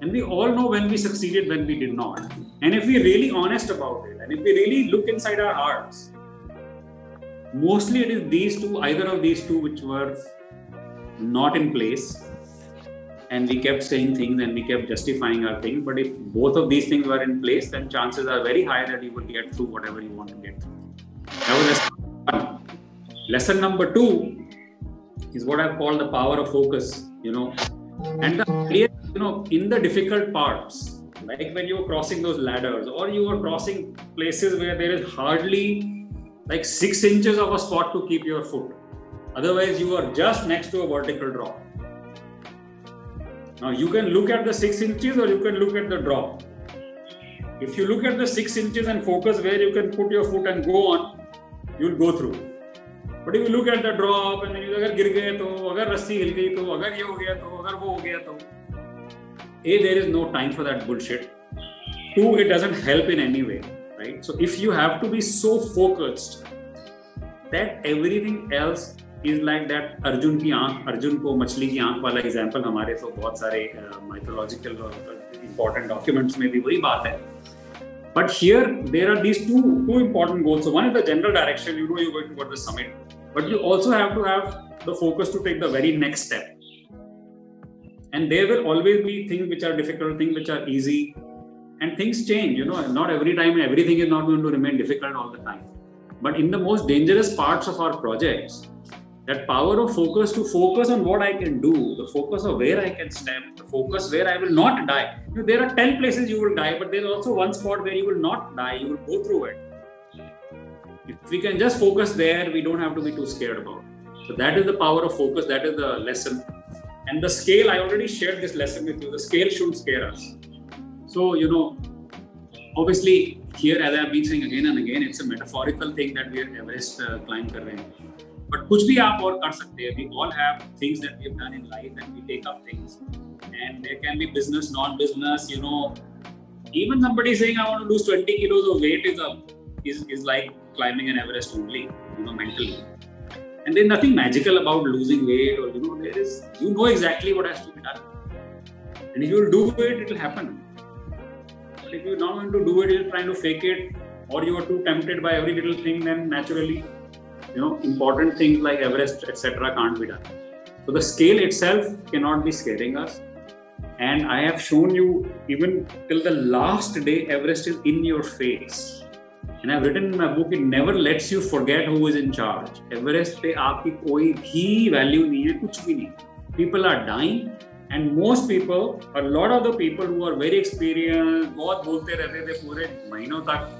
and we all know when we succeeded when we did not and if we're really honest about it and if we really look inside our hearts mostly it is these two either of these two which were not in place and we kept saying things and we kept justifying our thing. but if both of these things were in place then chances are very high that you will get through whatever you want to get through that was lesson number two is what I call the power of focus, you know. And the you know, in the difficult parts, like when you're crossing those ladders or you are crossing places where there is hardly like six inches of a spot to keep your foot Otherwise, you are just next to a vertical drop. Now, you can look at the six inches or you can look at the drop. If you look at the six inches and focus where you can put your foot and go on, you'll go through. But if you look at the drop and then you अगर गिर गए तो अगर रस्सी हिल गई तो अगर ये हो गया तो अगर वो हो गया तो a there is no time for that bullshit two it doesn't help in any way right so if you have to be so focused that everything else is like that Arjun की आंख अर्जुन को मछली की आंख वाला एग्जांपल हमारे तो बहुत सारे माइथोलॉजिकल इंपॉर्टेंट डॉक्यूमेंट्स में भी वही बात है But here there are these two two important goals. So one is the general direction. You know you're going to go to the summit, but you also have to have the focus to take the very next step. And there will always be things which are difficult, things which are easy, and things change. You know, not every time everything is not going to remain difficult all the time. But in the most dangerous parts of our projects, that power of focus to focus on what I can do, the focus of where I can step, the focus where I will not die. You know, there are 10 places you will die, but there's also one spot where you will not die, you will go through it. If we can just focus there, we don't have to be too scared about it. So, that is the power of focus, that is the lesson. And the scale, I already shared this lesson with you, the scale should scare us. So, you know, obviously, here, as I've been saying again and again, it's a metaphorical thing that we are Everest uh, climb. But कुछ भी आप और कर सकते हैं। We all have things that we have done in life and we take up things and there can be business non business you know even somebody saying I want to lose 20 kilos of weight is a is is like climbing an Everest only you know mentally and there nothing magical about losing weight और you know there is you know exactly what has to be done and you will do it it will happen but if you not want to do it you are trying to fake it or you are too tempted by every little thing, then naturally you know important things like everest etc can't be done so the scale itself cannot be scaring us and i have shown you even till the last day everest is in your face and i've written in my book it never lets you forget who is in charge everest पे आपकी कोई भी value नहीं है कुछ भी नहीं people are dying and most people a lot of the people who are very experienced बहुत बोलते रहते थे पूरे महीनों तक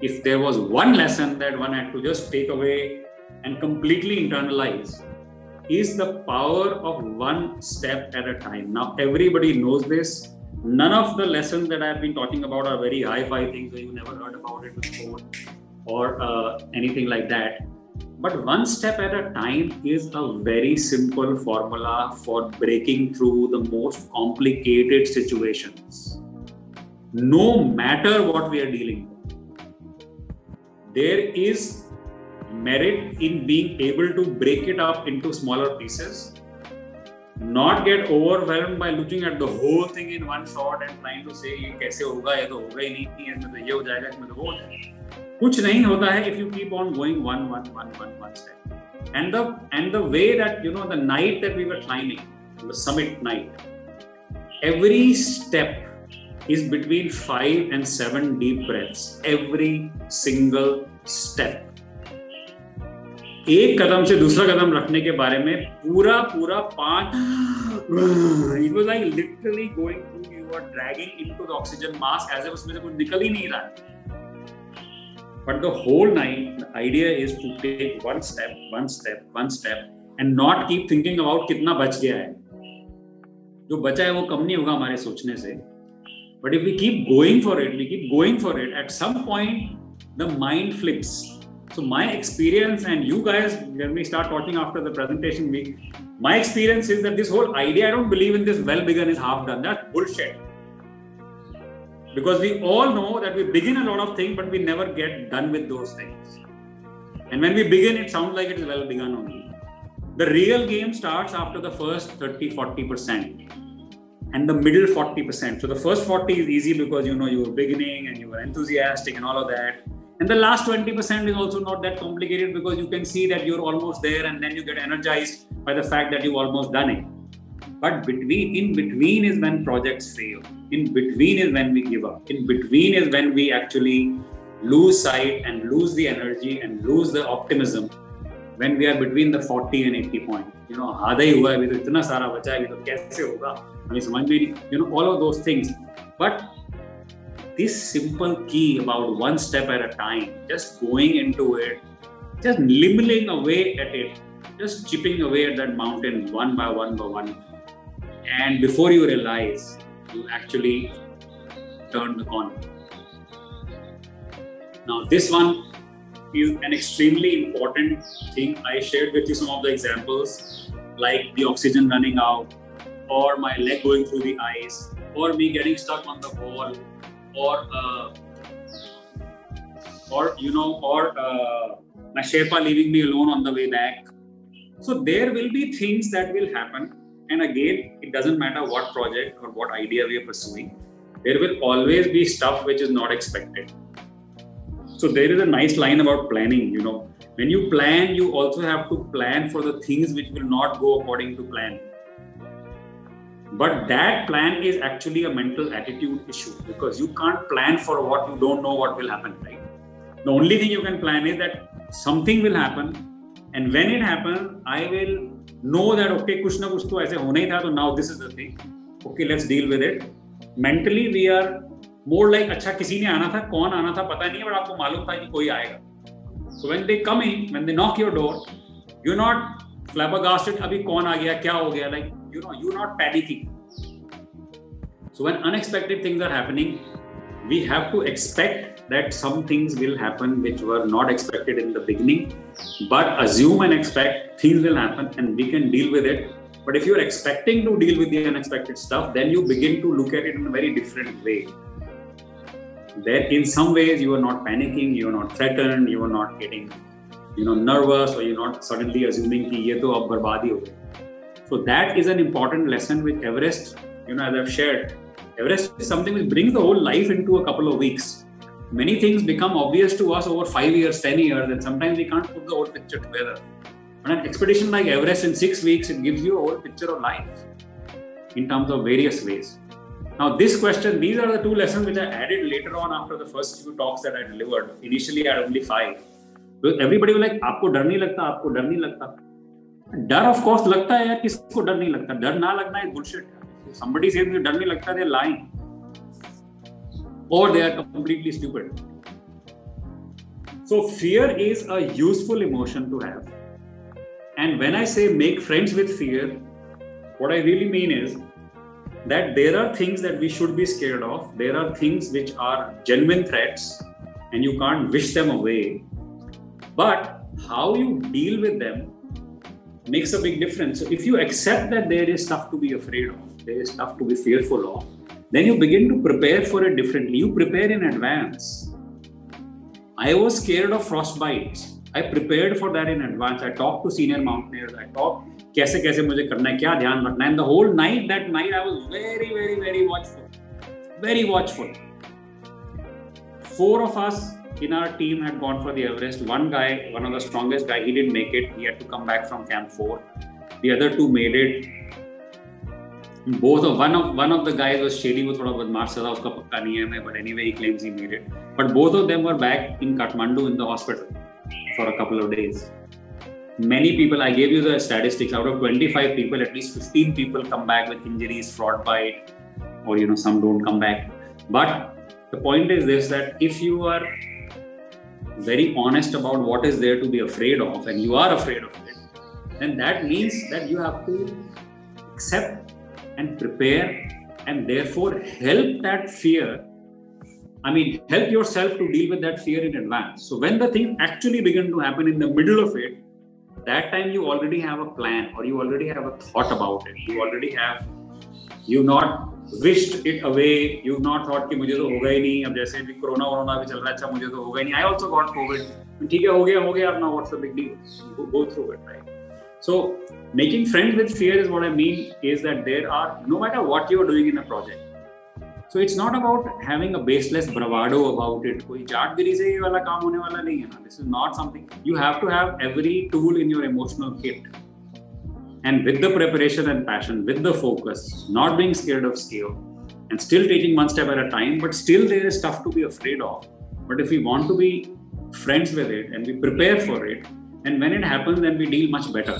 if there was one lesson that one had to just take away and completely internalize is the power of one step at a time. Now everybody knows this. None of the lessons that i've been talking about are very high-fi things where you never heard about it before or uh, anything like that. But one step at a time is a very simple formula for breaking through the most complicated situations. No matter what we are dealing with there is merit in being able to break it up into smaller pieces not get overwhelmed by looking at the whole thing in one shot and trying to say ये कैसे होगा ये तो होगा ही नहीं इसमें तो ये हो जाएगा इसमें तो वो हो जाएगा कुछ नहीं होता है if you keep on going one one one one one step and the and the way that you know the night that we were climbing the summit night every step is between five and seven deep breaths every single step. एक कदम से दूसरा कदम रखने के बारे में पूरा पूरा पाँच it was like literally going through you are dragging into the oxygen mask as उसमें से कुछ निकल ही नहीं रहा। But the whole night the idea is to take one step one step one step and not keep thinking about कितना बच गया है। जो बचा है वो कम नहीं होगा हमारे सोचने से। But if we keep going for it, we keep going for it, at some point, the mind flips. So, my experience, and you guys, when we start talking after the presentation week, my experience is that this whole idea, I don't believe in this well begun is half done. That's bullshit because we all know that we begin a lot of things but we never get done with those things and when we begin it sounds like it is well begun only the real game starts after the first 30 40% and the middle 40% so the first 40 is easy because you know you were beginning and you were enthusiastic and all of that. And the last 20% is also not that complicated because you can see that you're almost there and then you get energized by the fact that you've almost done it. But between in between is when projects fail. In between is when we give up. In between is when we actually lose sight and lose the energy and lose the optimism when we are between the 40 and 80 point. You know, आधा ही हुआ है अभी तो इतना सारा बचा है अभी तो कैसे होगा हमें समझ में नहीं you know all of those things but this simple key about one step at a time just going into it just nibbling away at it just chipping away at that mountain one by one by one and before you realize you actually turn the corner now, this one is an extremely important thing. I shared with you some of the examples, like the oxygen running out, or my leg going through the ice, or me getting stuck on the wall, or uh, or you know, or uh, my Sherpa leaving me alone on the way back. So there will be things that will happen, and again, it doesn't matter what project or what idea we are pursuing. There will always be stuff which is not expected so there is a nice line about planning. You know, when you plan, you also have to plan for the things which will not go according to plan. But that plan is actually a mental attitude issue because you can't plan for what you don't know what will happen, right? The only thing you can plan is that something will happen, and when it happens, I will know that okay, kuch na kuch to aise hona so now this is the thing. Okay, let's deal with it. Mentally, we are more like अच्छा किसी ने आना था कौन आना था पता नहीं है बट आपको मालूम था कि कोई आएगा so when they come in when they knock your door you not flabbergasted अभी कौन आ गया क्या हो गया like you know you not panicking so when unexpected things are happening we have to expect that some things will happen which were not expected in the beginning but assume and expect things will happen and we can deal with it but if you're expecting to deal with the unexpected stuff then you begin to look at it in a very different way there in some ways you are not panicking you are not threatened you are not getting you know nervous or you're not suddenly assuming ki ye to ab so that is an important lesson with everest you know as i've shared everest is something which brings the whole life into a couple of weeks many things become obvious to us over five years, ten years, and sometimes we can't put the whole picture together. On an expedition like Everest in six weeks, it gives you a whole picture of life in terms of various ways. Now, this question, these are the two lessons which I added later on after the first few talks that I delivered. Initially, I had only five. Because everybody was like, आपको डर नहीं लगता आपको डर नहीं लगता डर of course लगता है यार किसको डर नहीं लगता डर ना लगना है बुलशिट somebody says मुझे डर नहीं लगता they're lying or they are completely stupid so fear is a useful emotion to have and when i say make friends with fear what i really mean is that there are things that we should be scared of. There are things which are genuine threats and you can't wish them away. But how you deal with them makes a big difference. So if you accept that there is stuff to be afraid of, there is stuff to be fearful of, then you begin to prepare for it differently. You prepare in advance. I was scared of frostbites. I prepared for that in advance. I talked to senior mountaineers. I talked कैसे कैसे मुझे करना है क्या ध्यान रखना है and the whole night that night I was very very very watchful very watchful four of us in our team had gone for the Everest. One guy, one of the strongest guy, he didn't make it. He had to come back from Camp Four. The other two made it. Both of one of one of the guys was shady वो थोड़ा बदमाश था उसका पक्का नहीं है मैं but anyway he claims he made it. But both of them were back in Kathmandu in the hospital for a couple of days many people i gave you the statistics out of 25 people at least 15 people come back with injuries frostbite or you know some don't come back but the point is this that if you are very honest about what is there to be afraid of and you are afraid of it then that means that you have to accept and prepare and therefore help that fear I mean, help yourself to deal with that fear in advance. So when the thing actually begin to happen in the middle of it, that time you already have a plan or you already have a thought about it you already have you not wished it away you not thought कि मुझे तो होगा ही नहीं अब जैसे भी corona वोरोना भी चल रहा है अच्छा मुझे तो होगा ही नहीं आई ऑल्सो गॉट कोविड ठीक है हो गया हो गया अब ना what's the big deal go through it right so making friends with fear is what i mean is that there are no matter what you are doing in a project so it's not about having a baseless ब्रवाडो about it कोई जाटगिरी से ये वाला काम होने वाला नहीं है ना this is not something you have to have every tool in your emotional kit and with the preparation and passion with the focus not being scared of scale and still taking one step at a time but still there is stuff to be afraid of But if we want to be friends with it and we prepare for it, and when it happens, then we deal much better.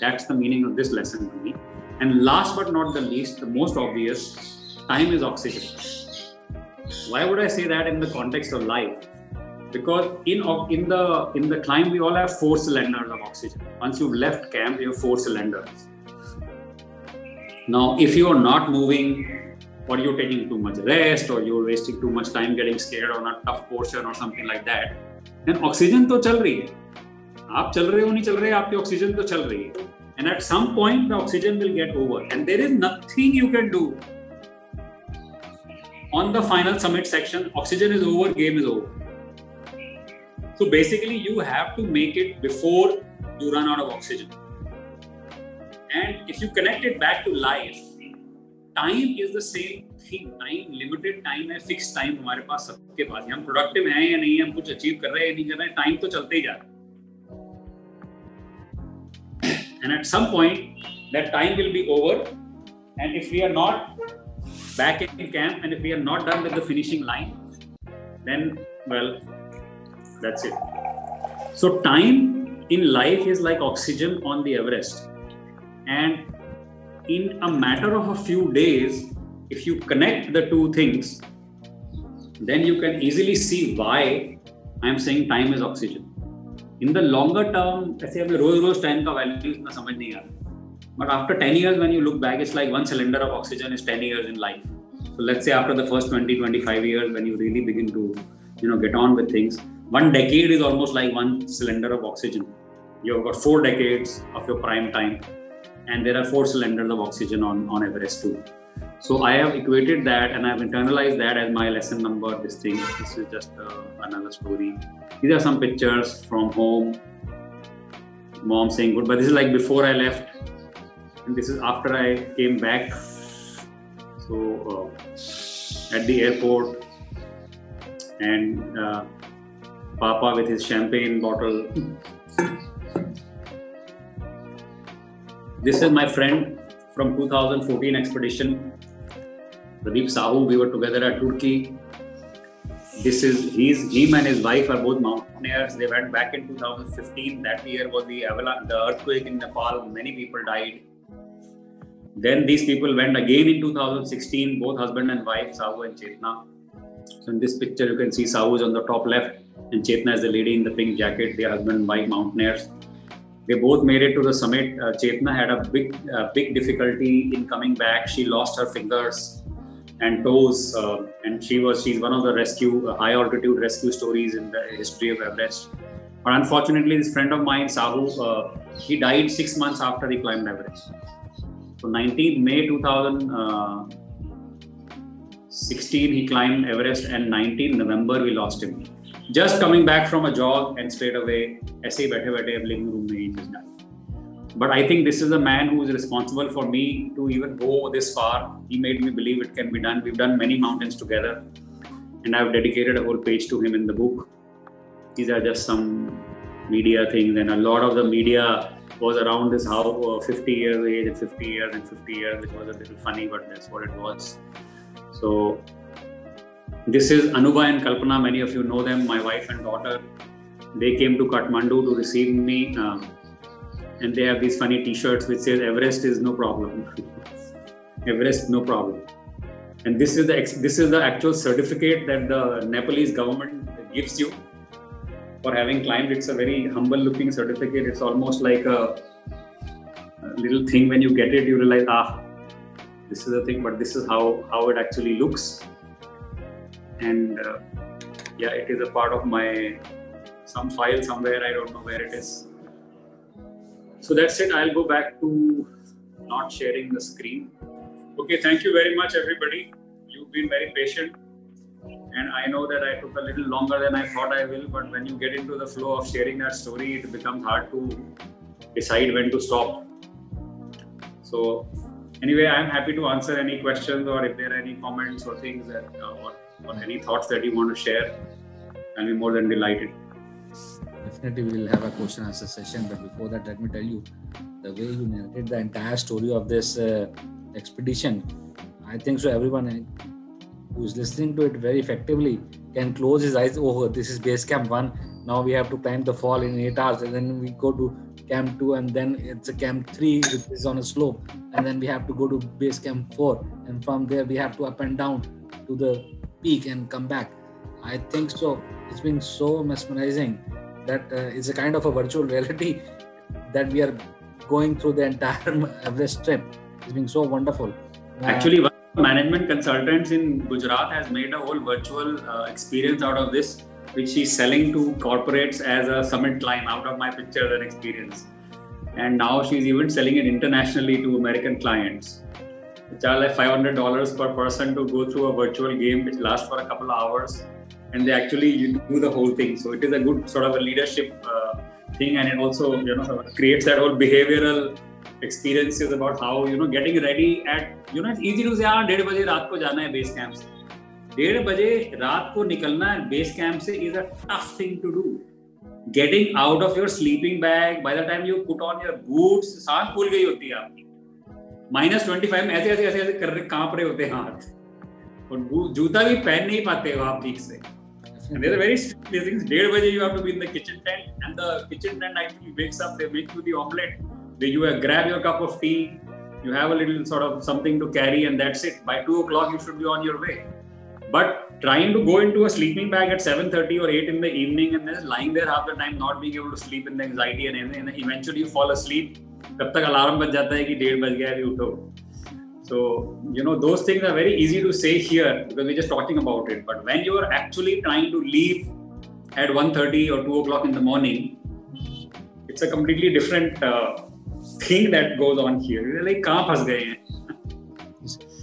That's the meaning of this lesson to me. And last but not the least, the most obvious, time is oxygen. Why would I say that in the context of life? Because in in the in the climb we all have four cylinders of oxygen. Once you've left camp, you have four cylinders. Now, if you are not moving, or you're taking too much rest, or you're wasting too much time getting scared on a tough portion or something like that, then oxygen to chal rahi hai. आप चल रहे हो नहीं चल रहे आपकी oxygen तो चल रही है and at some point the oxygen will get over and there is nothing you can do on the final summit section oxygen is over game is over so basically you have to make it before you run out of oxygen and if you connect it back to life time is the same thing time limited time है fixed time हमारे पास सबके पास हम productive हैं या नहीं हम कुछ achieve कर रहे हैं या नहीं कर रहे हैं time तो चलते ही जा रहा है and at some point that time will be over and if we are not back in camp and if we are not done with the finishing line then well that's it so time in life is like oxygen on the everest and in a matter of a few days if you connect the two things then you can easily see why i am saying time is oxygen in the longer term ऐसे हमें रोज रोज time का value इतना समझ नहीं आता but after 10 years, when you look back, it's like one cylinder of oxygen is 10 years in life. So let's say after the first 20, 25 years, when you really begin to, you know, get on with things, one decade is almost like one cylinder of oxygen. You've got four decades of your prime time, and there are four cylinders of oxygen on, on Everest too. So I have equated that and I've internalized that as my lesson number. This thing, this is just uh, another story. These are some pictures from home. Mom saying goodbye. This is like before I left and this is after I came back. So uh, at the airport, and uh, Papa with his champagne bottle. this is my friend from 2014 expedition Pradeep Sahu, we were together at Turkey. This is he's him and his wife are both mountaineers. They went back in 2015. That year was the avalanche, the earthquake in Nepal. Many people died. Then these people went again in 2016, both husband and wife, Sahu and Chetna. So in this picture, you can see Sahu is on the top left, and Chetna is the lady in the pink jacket. They are husband and wife mountaineers. They both made it to the summit. Uh, Chetna had a big, uh, big difficulty in coming back. She lost her fingers and toes. Uh, and she was she's one of the rescue uh, high altitude rescue stories in the history of Everest. But unfortunately, this friend of mine, Sahu, uh, he died six months after he climbed Everest. So 19th May 2016, he climbed Everest, and 19 November we lost him. Just coming back from a jog and straight away, ऐसे ही बैठे बैठे living room में ही just died but I think this is a man who is responsible for me to even go this far. He made me believe it can be done. We've done many mountains together, and I've dedicated a whole page to him in the book. These are just some media things, and a lot of the media was around this how uh, 50 years age and 50 years and 50 years, which was a little funny, but that's what it was. So, this is Anuba and Kalpana. Many of you know them, my wife and daughter. They came to Kathmandu to receive me. Um, and they have these funny T-shirts which says Everest is no problem. Everest no problem. And this is the this is the actual certificate that the Nepalese government gives you for having climbed. It's a very humble-looking certificate. It's almost like a, a, little thing. When you get it, you realize, ah, this is the thing. But this is how how it actually looks. And uh, yeah, it is a part of my some file somewhere. I don't know where it is so that's it. I'll go back to not sharing the screen. Okay, thank you very much, everybody. You've been very patient. And I know that I took a little longer than I thought I will, but when you get into the flow of sharing that story, it becomes hard to decide when to stop. So, anyway, I'm happy to answer any questions or if there are any comments or things that, uh, or, or any thoughts that you want to share, I'll be more than delighted definitely we will have a question answer session. But before that, let me tell you the way you narrated the entire story of this uh, expedition. I think so. Everyone who's listening to it very effectively can close his eyes. Oh, this is base camp one. Now we have to climb the fall in eight hours, and then we go to camp two, and then it's a camp three, which is on a slope, and then we have to go to base camp four, and from there we have to up and down to the peak and come back. I think so. It's been so mesmerizing that uh, it's a kind of a virtual reality that we are going through the entire Everest trip. It's been so wonderful. Uh, Actually, one management consultants in Gujarat has made a whole virtual uh, experience out of this, which she's selling to corporates as a summit climb out of my pictures and experience. And now she's even selling it internationally to American clients. It's like $500 per person to go through a virtual game which lasts for a couple of hours. And they actually do the whole thing. So it is a good sort of a leadership uh, thing. And it also, you know, creates that whole behavioral experiences about how you know getting ready at you know it's easy to say हाँ डेढ़ बजे रात को जाना है base camp से डेढ़ बजे रात को निकलना है बेस कैंप से is a tough thing to do getting out of your sleeping bag by the time you put on your boots सांस फूल गई होती है आपकी माइनस ट्वेंटी फाइव में ऐसे ऐसे ऐसे ऐसे कर काँप रहे होते हैं हाथ और जूता भी पहन नहीं पाते हो आप ठीक से And there's a very strict things. डेढ़ बजे you have to be in the kitchen tent, and the kitchen tent actually wakes up. They make you the omelette you uh, grab your cup of tea, you have a little sort of something to carry, and that's it. By two o'clock, you should be on your way. But trying to go into a sleeping bag at 7:30 or 8 in the evening and then lying there half the time, not being able to sleep in the anxiety and everything, and eventually you fall asleep. तब तक alarm बज जाता है कि डेढ़ बज गया अभी उठो so you know those things are very easy to say here because we're just talking about it but when you are actually trying to leave at 1.30 or 2 o'clock in the morning it's a completely different uh, thing that goes on here. We're like, kahan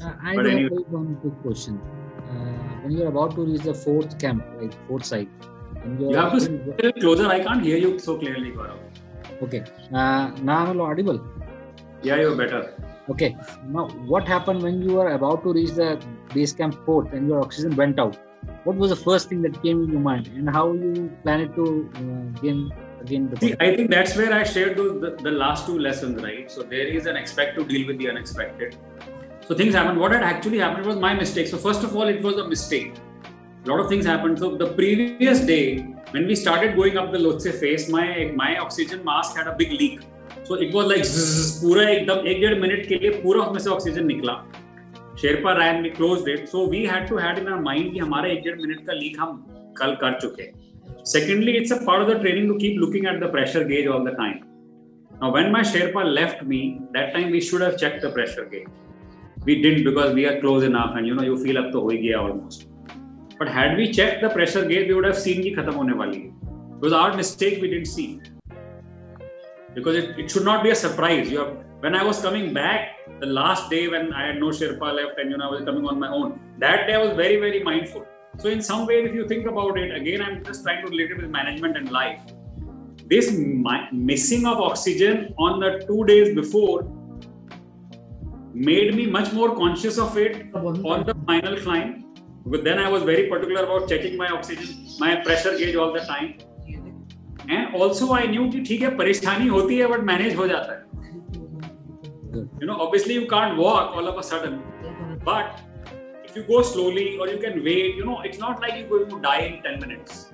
uh, I but anyway. one quick question. Uh, when you're about to reach the fourth camp, like fourth site, you have to sit closer. I can't hear you so clearly, Gaurav. Okay. Uh, now I'm audible. Yeah, you're better. Okay. Now, what happened when you were about to reach the base camp fourth and your oxygen went out? What was the first thing that came in your mind, and how you planned to uh, gain again See, i think that's where i shared the, the, last two lessons right? So there is an expect to deal with the unexpected. So things happened. What had actually happened was my mistake. So first of all it was a mistake. A lot of things happened. So the previous day when we started going up the Lhotse face my my oxygen mask had a big leak. So it was like zzz, पूरा एकदम एक डेढ़ minute के लिए पूरा उसमें से oxygen निकला शेरपा रैन ने close date so we had to had in mind कि हमारा एक डेढ़ मिनट का लीक हम कल कर चुके हैं Secondly, it's a part of the training to keep looking at the pressure gauge all the time. Now, when my Sherpa left me, that time we should have checked the pressure gauge. We didn't because we are close enough and you know, you feel up to hoy almost. But had we checked the pressure gauge, we would have seen ki khatam hone wali. It was our mistake we didn't see. Because it, it should not be a surprise. You have, when I was coming back, the last day when I had no Sherpa left and you know I was coming on my own, that day I was very, very mindful so, in some ways, if you think about it, again, I'm just trying to relate it with management and life. This missing of oxygen on the two days before made me much more conscious of it on the final climb. But then I was very particular about checking my oxygen, my pressure gauge all the time. And also I knew कि ठीक है परेशानी होती है but manage हो जाता है. You know, obviously you can't walk all of a sudden, but if you go slowly or you can wait, you know, it's not like you're going to die in 10 minutes.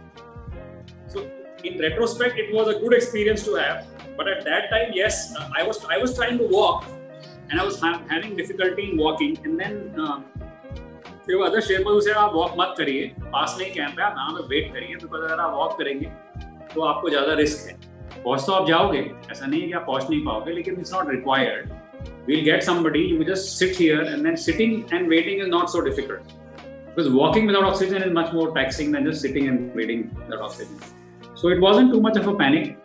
So in retrospect, it was a good experience to have. But at that time, yes, uh, I was I was trying to walk, and I was ha- having difficulty in walking. And then uh, there were other Sherpas who said, "आप walk मत करिए, पास नहीं camp है, आप यहाँ पे wait करिए, because अगर आप वॉक करेंगे तो आपको ज़्यादा रिस्क है पहुँच तो आप जाओगे ऐसा नहीं है कि आप पहुँच नहीं पाओगे लेकिन it's not required We'll get somebody you just sit here and then sitting and waiting is not so difficult. Because walking without oxygen is much more taxing than just sitting and waiting without oxygen. So it wasn't too much of a panic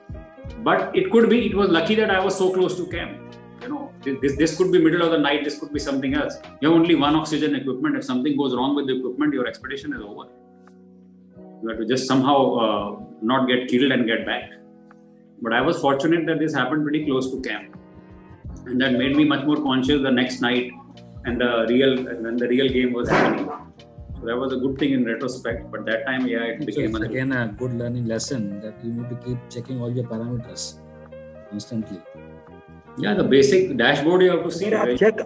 but it could be it was lucky that i was so close to camp. You know this, this could be middle of the night this could be something else. You have only one oxygen equipment. If something goes wrong with the equipment your expedition is over. You have to just somehow uh, not get killed and get back. But i was fortunate that this happened pretty close to camp and that made me much more conscious the next night and the real when the real game was happening. So that was a good thing in retrospect. But that time, yeah, it became so again a good learning lesson that you need to keep checking all your parameters constantly. Yeah, the basic dashboard you have to see. Right? Check,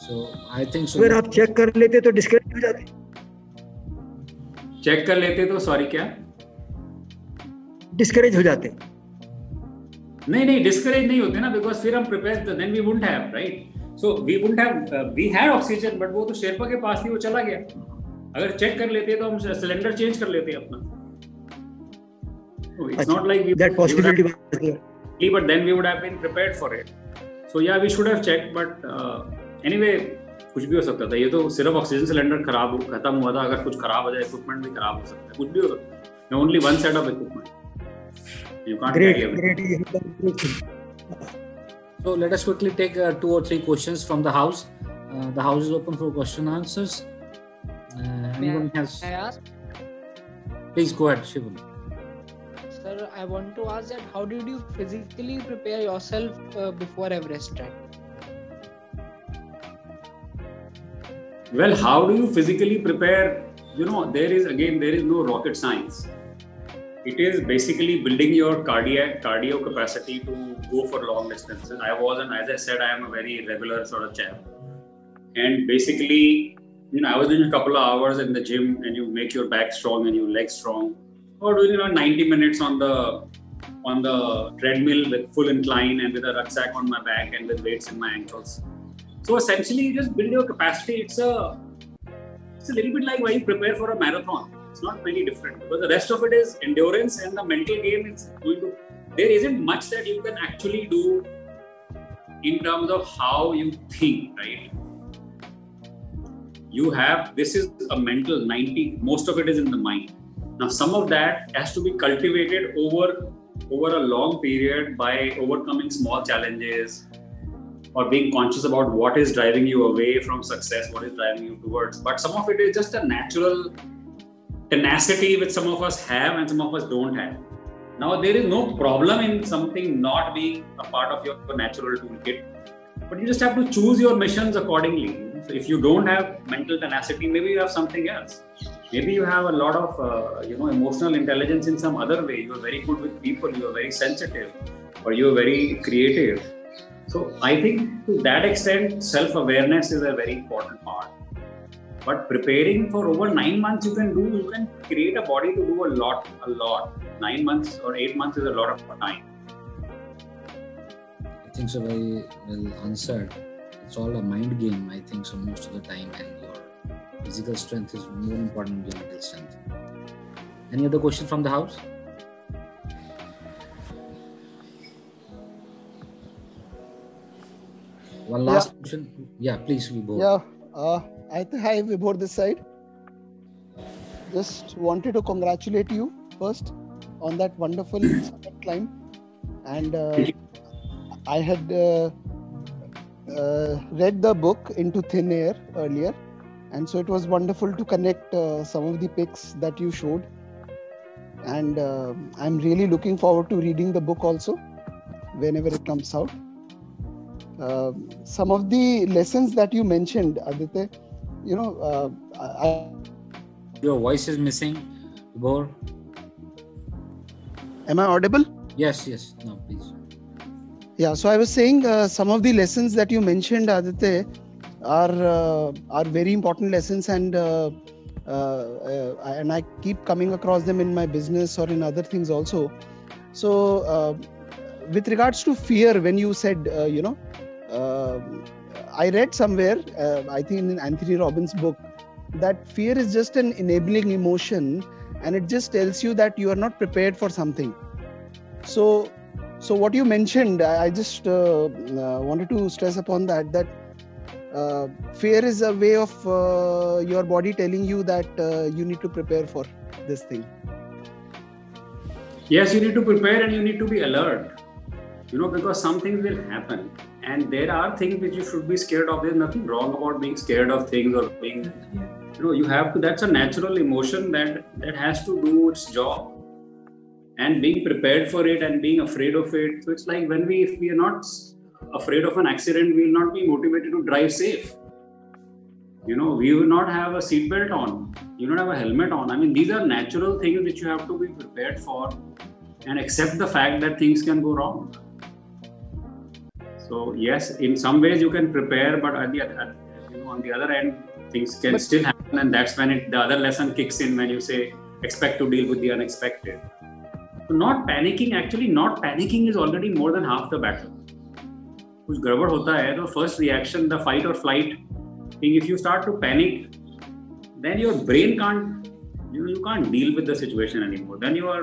so i think so अगर आप check कर लेते तो discourage हो जाते check कर लेते तो सॉरी क्या डिस्करेज हो जाते नहीं नहीं डिस्करेज नहीं होते ना बिकॉज़ फिर हम prepare then we wouldn't have right so we wouldn't have we had oxygen but वो तो शेरपा के पास थी वो चला गया। अगर चेक कर लेते तो हम सिलेंडर चेंज कर लेते अपना। It's not like that possibility there. But then we would have been prepared for it. So yeah, we should have checked. But uh, anyway, कुछ भी हो सकता था। ये तो सिर्फ़ ऑक्सीजन सिलेंडर खराब खत्म हुआ था। अगर कुछ खराब हो जाए इक्विपमेंट भी खराब हो सकता है। कुछ भी हो सकता है। Only one set of equipment You can't great, great. So let us quickly take uh, two or three questions from the house. Uh, the house is open for question answers. Uh, anyone I, has? I ask? Please go ahead, Shivam. Sir, I want to ask that how did you physically prepare yourself uh, before Everest trek? Well, how do you physically prepare? You know, there is again there is no rocket science it is basically building your cardiac cardio capacity to go for long distances i was and as i said i am a very regular sort of chap and basically you know i was doing a couple of hours in the gym and you make your back strong and your legs strong or doing you know 90 minutes on the on the treadmill with full incline and with a rucksack on my back and with weights in my ankles so essentially, you just build your capacity. It's a it's a little bit like why you prepare for a marathon. It's not very different because the rest of it is endurance and the mental game is going to. There isn't much that you can actually do in terms of how you think, right? You have this is a mental 90. Most of it is in the mind. Now, some of that has to be cultivated over over a long period by overcoming small challenges, or being conscious about what is driving you away from success, what is driving you towards. But some of it is just a natural tenacity which some of us have and some of us don't have. Now, there is no problem in something not being a part of your natural toolkit, but you just have to choose your missions accordingly. So, if you don't have mental tenacity, maybe you have something else. Maybe you have a lot of, uh, you know, emotional intelligence in some other way. You are very good with people. You are very sensitive, or you are very creative so I think to that extent, self-awareness is a very important part. But preparing for over nine months, you can do, you can create a body to do a lot, a lot. Nine months or eight months is a lot of time. I think so very well answered. It's all a mind game, I think so most of the time, and your physical strength is more important than your mental strength. Any other question from the house? One last question. Yeah, please, Vibhor. Yeah, uh, I think hi Vibhor this side. Just wanted to congratulate you first on that wonderful summit climb, and uh, I had uh, uh, read the book Into Thin Air earlier, and so it was wonderful to connect uh, some of the pics that you showed, and uh, I'm really looking forward to reading the book also, whenever it comes out. Uh, some of the lessons that you mentioned, Aditya, you know, uh, I, Your voice is missing, am I audible? Yes, yes. No, please. Yeah. So I was saying uh, some of the lessons that you mentioned, Aditya, are uh, are very important lessons, and uh, uh, uh, and I keep coming across them in my business or in other things also. So, uh, with regards to fear, when you said, uh, you know, uh, I read somewhere, uh, I think in Anthony Robbins' book, that fear is just an enabling emotion, and it just tells you that you are not prepared for something. So, so what you mentioned, I I just uh, uh, wanted to stress upon that that uh, fear is a way of uh, your body telling you that uh, you need to prepare for this thing. Yes, you need to prepare and you need to be alert. You know, because some things will happen. And there are things which you should be scared of. There's nothing wrong about being scared of things or being, you know, you have to, that's a natural emotion that that has to do its job. And being prepared for it and being afraid of it. So it's like when we, if we are not afraid of an accident, we will not be motivated to drive safe. You know, we will not have a seatbelt on. You don't have a helmet on. I mean, these are natural things which you have to be prepared for and accept the fact that things can go wrong. So yes, in some ways you can prepare, but at the at, on the other end, things can still happen, and that's when it, the other lesson kicks in when you say expect to deal with the unexpected. So not panicking, actually, not panicking is already more than half the battle. कुछ गड़बड़ होता है तो first reaction the fight और flight thing if you start to panic then your brain can't you, you can't deal with the situation anymore then you are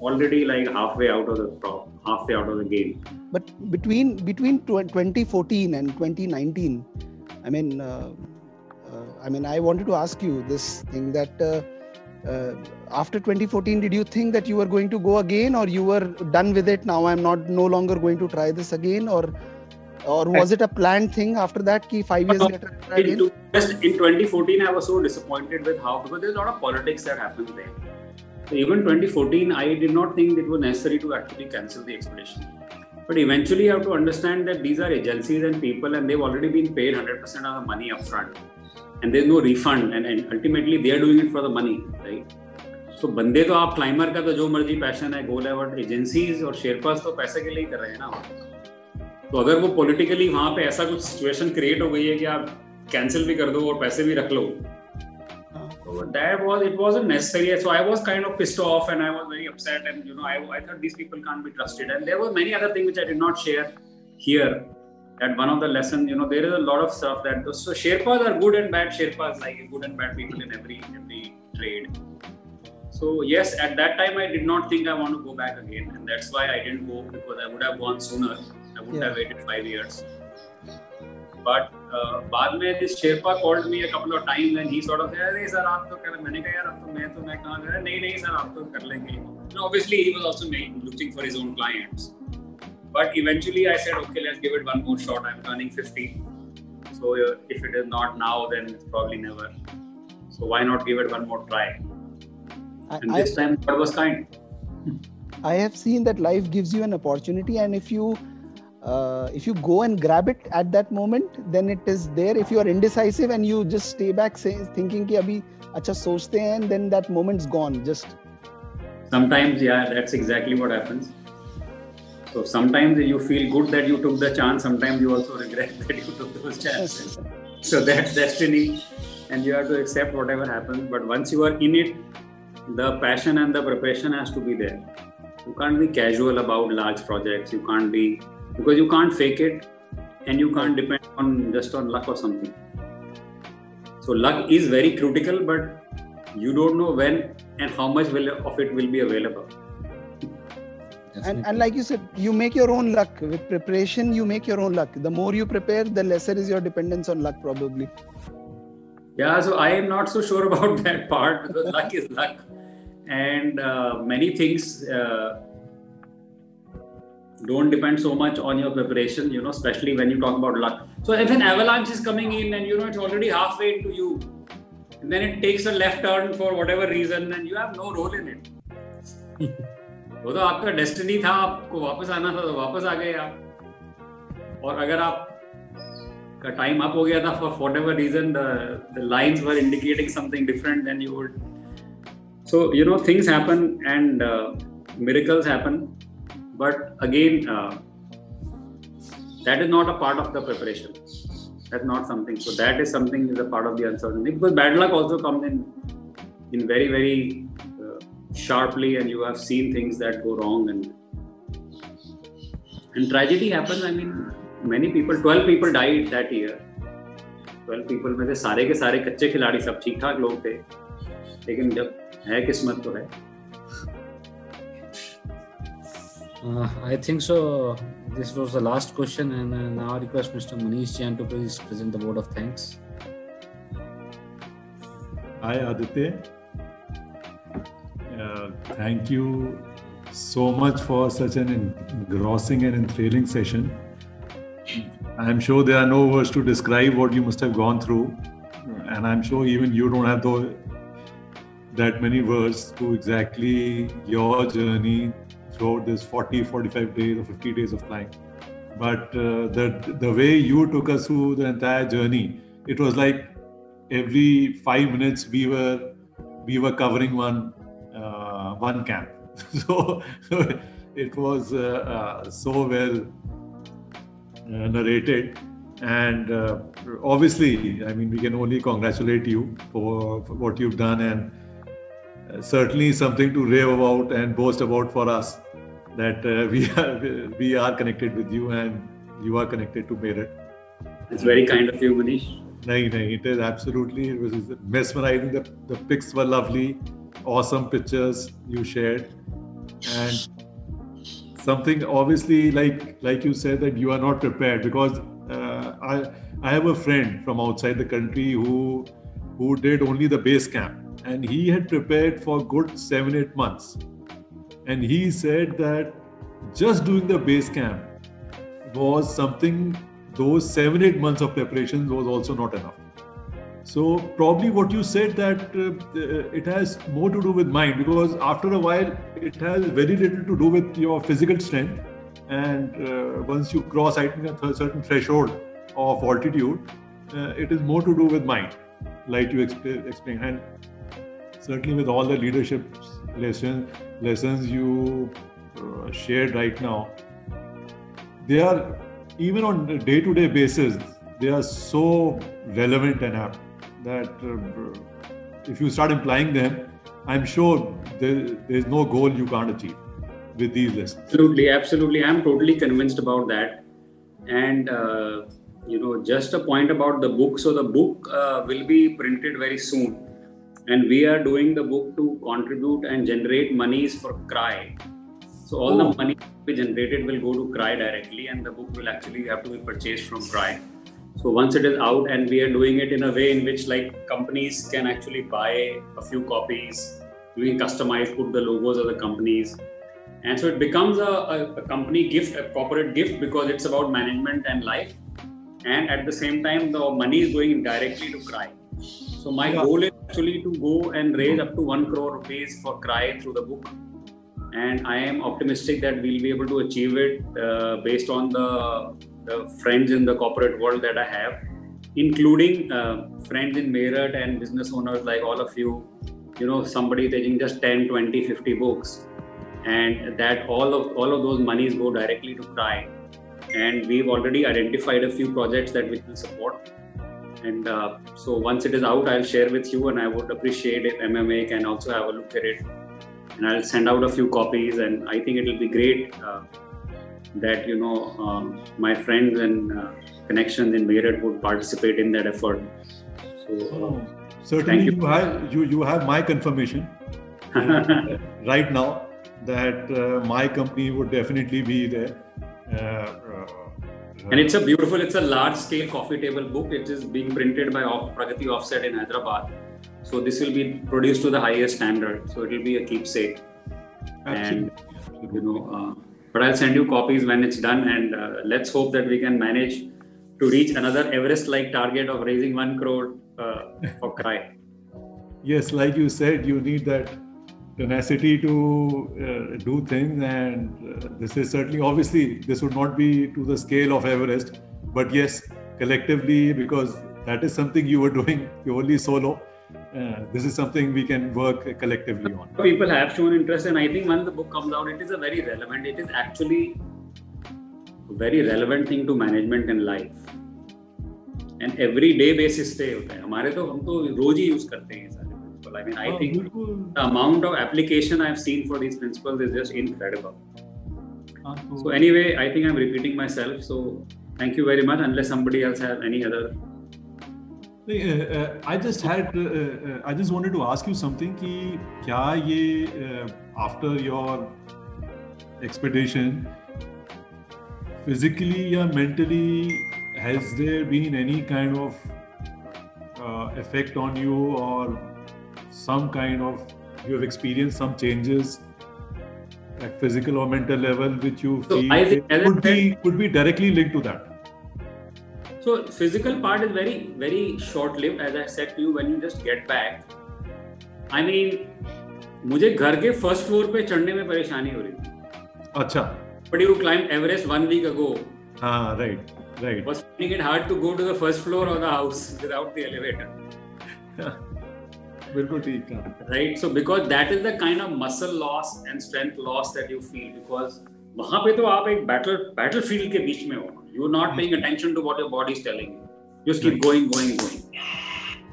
already like halfway out of the halfway out of the game. But between between 2014 and 2019 i mean uh, uh, i mean i wanted to ask you this thing that uh, uh, after 2014 did you think that you were going to go again or you were done with it? Now i'm not no longer going to try this again or or was it a planned thing after that ki 5 years later in, just in 2014 i was so disappointed with how because there's a lot of politics that happens there. so even 2014 i did not think it was necessary to actually cancel the expedition but eventually you have to understand that these are agencies and people and they've already been paid 100% of the money upfront and there's no refund and, and ultimately they are doing it for the money right तो बंदे तो आप climber का तो जो मर्जी passion है गोल है बट एजेंसीज और शेयरपास तो पैसे के लिए ही कर रहे हैं ना तो अगर वो पॉलिटिकली वहां पे ऐसा कुछ सिचुएशन क्रिएट हो गई है कि आप कैंसिल भी कर दो और पैसे भी रख लो so that was it wasn't necessary. So I was kind of pissed off and I was very upset and you know I, I thought these people can't be trusted. And there were many other things which I did not share here. That one of the lessons, you know, there is a lot of stuff that so Sherpas are good and bad Sherpas, like good and bad people in every every trade. So yes, at that time I did not think I want to go back again, and that's why I didn't go because I would have gone sooner. I would Yeah. have waited five years. But uh, बाद में this Sherpa called me a couple of times and he sort of said, अरे sir आप तो कर मैंने कहा यार अब तो मैं तो मैं कहाँ कर नहीं नहीं सर आप तो कर लेंगे and obviously he was also making, looking for his own clients but eventually I said okay let's give it one more shot I'm turning 50 so uh, if it is not now then it's probably never so why not give it one more try I, and I, this time God was kind I have seen that life gives you an opportunity, and if you uh, if you go and grab it at that moment then it is there. If you are indecisive and you just stay back say, thinking ki abhi acha sochte hain then that moment's gone just. Sometimes yeah that's exactly what happens. So sometimes you feel good that you took the chance sometimes you also regret that you took those chances. So that's destiny and you have to accept whatever happens. But once you are in it the passion and the preparation has to be there. You can't be casual about large projects. You can't be because you can't fake it and you can't depend on just on luck or something so luck is very critical but you don't know when and how much will of it will be available and, and like you said, you make your own luck. With preparation, you make your own luck. The more you prepare, the lesser is your dependence on luck, probably. Yeah, so I am not so sure about that part because luck is luck, and uh, many things uh, don't depend so much on your preparation. You know, especially when you talk about luck. So if an avalanche is coming in and you know it's already halfway into you, and then it takes a left turn for whatever reason, and you have no role in it. वो तो आपका destiny था आपको वापस आना था तो वापस आ गए आप और अगर आप का टाइम अप हो गया था for whatever reason the the lines were indicating something different then you would so you know things happen and uh, miracles happen but again uh, that is not a part of the preparation that's not something so that is something is a part of the uncertainty because bad luck also comes in in very very uh, sharply and you have seen things that go wrong and and tragedy happens i mean many people 12 people died that year 12 people में से सारे के सारे कच्चे खिलाड़ी सब ठीक ठाक लोग थे लेकिन जब है किस्मत तो है Uh, I think so. This was the last question, and uh, now I request Mr. Manish Jain to please present the vote of thanks. Hi, Aditya. Uh, thank you so much for such an engrossing and enthralling session. I'm sure there are no words to describe what you must have gone through, and I'm sure even you don't have the, that many words to exactly your journey throughout this 40, 45 days or 50 days of flying. But uh, the the way you took us through the entire journey, it was like every five minutes we were we were covering one uh, one camp. so, so it was uh, uh, so well uh, narrated And uh, obviously, I mean, we can only congratulate you for, for what you've done, and certainly something to rave about and boast about for us that uh, we are we are connected with you and you are connected to Meerut. It's very kind of you, Manish. No, no, it is absolutely. It was mesmerizing. The, the pics were lovely, awesome pictures you shared, and something obviously like like you said that you are not prepared because uh, I I have a friend from outside the country who who did only the base camp and he had prepared for good seven eight months, and he said that just doing the base camp was something those seven eight months of preparation was also not enough. So probably what you said that uh, it has more to do with mind because after a while it has very little to do with your physical strength. And uh, once you cross I think a certain threshold of altitude uh, it is more to do with mind like you exp- explained. And certainly with all the leadership lessons lessons you uh, shared right now they are even on a day-to-day basis they are so relevant and apt that uh, if you start implying them, I'm sure there, there's no goal you can't achieve with these lessons. Absolutely, absolutely. I'm totally convinced about that. And uh, you know, just a point about the book. So the book uh, will be printed very soon, and we are doing the book to contribute and generate monies for Cry. So all oh. the money we generated will go to Cry directly, and the book will actually have to be purchased from Cry. So once it is out, and we are doing it in a way in which like companies can actually buy a few copies, doing customize, put the logos of the companies, and so it becomes a, a, a company gift, a corporate gift because it's about management and life, and at the same time the money is going directly to Cry. So my yeah. goal is actually to go and raise up to one crore rupees for Cry through the book and I am optimistic that we'll be able to achieve it uh, based on the the friends in the corporate world that I have, including uh, friends in Meerut and business owners like all of you. You know, somebody taking just 10, 20, 50 books, and that all of all of those monies go directly to Cry. And we've already identified a few projects that we will support. And uh, so once it is out, I'll share with you, and I would appreciate if MMA can also have a look at it. And I'll send out a few copies, and I think it will be great. Uh, that you know um, my friends and uh, connections in Meerut would participate in that effort. So oh, certainly you. you. have you you have my confirmation right now that uh, my company would definitely be there. Uh, uh, and it's a beautiful, it's a large scale coffee table book. It is being printed by Pragati Offset in Hyderabad. So this will be produced to the highest standard. So it will be a keepsake. Absolutely. And you know, uh, but I'll send you copies when it's done, and uh, let's hope that we can manage to reach another Everest-like target of raising one crore uh, for Cry. Yes, like you said, you need that tenacity to uh, do things, and uh, this is certainly, obviously, this would not be to the scale of Everest, but yes, collectively, because that is something you were doing purely solo uh, this is something we can work collectively on. People have shown interest, and I think when the book comes out, it is a very relevant. It is actually a very relevant thing to management and life. And every day basis पे होता है हमारे तो हम तो रोज ही use करते हैं principle. I mean, I think the amount of application I've seen for these principles is just incredible. So, anyway, I think I'm repeating myself. So, thank you very much. Unless somebody else has any other. Uh, uh, I just had, uh, uh, I just wanted to ask you something. Ki, kya ye, uh, after your expedition, physically or mentally, has there been any kind of uh, effect on you or some kind of you have experienced some changes at physical or mental level which you so feel I could be could be directly linked to that so physical part is very very short lived as I said to you when you just get back. I mean मुझे घर के first floor पे चढ़ने में परेशानी हो रही थी अच्छा but you climb Everest one week ago हाँ right right was finding it hard to go to the first floor of the house without the elevator बिल्कुल ठीक कहा। Right so because that is the kind of muscle loss and strength loss that you feel because वहाँ पे तो आप एक battle battle field के बीच में हो। You are not paying attention to what your body is telling you just keep going going going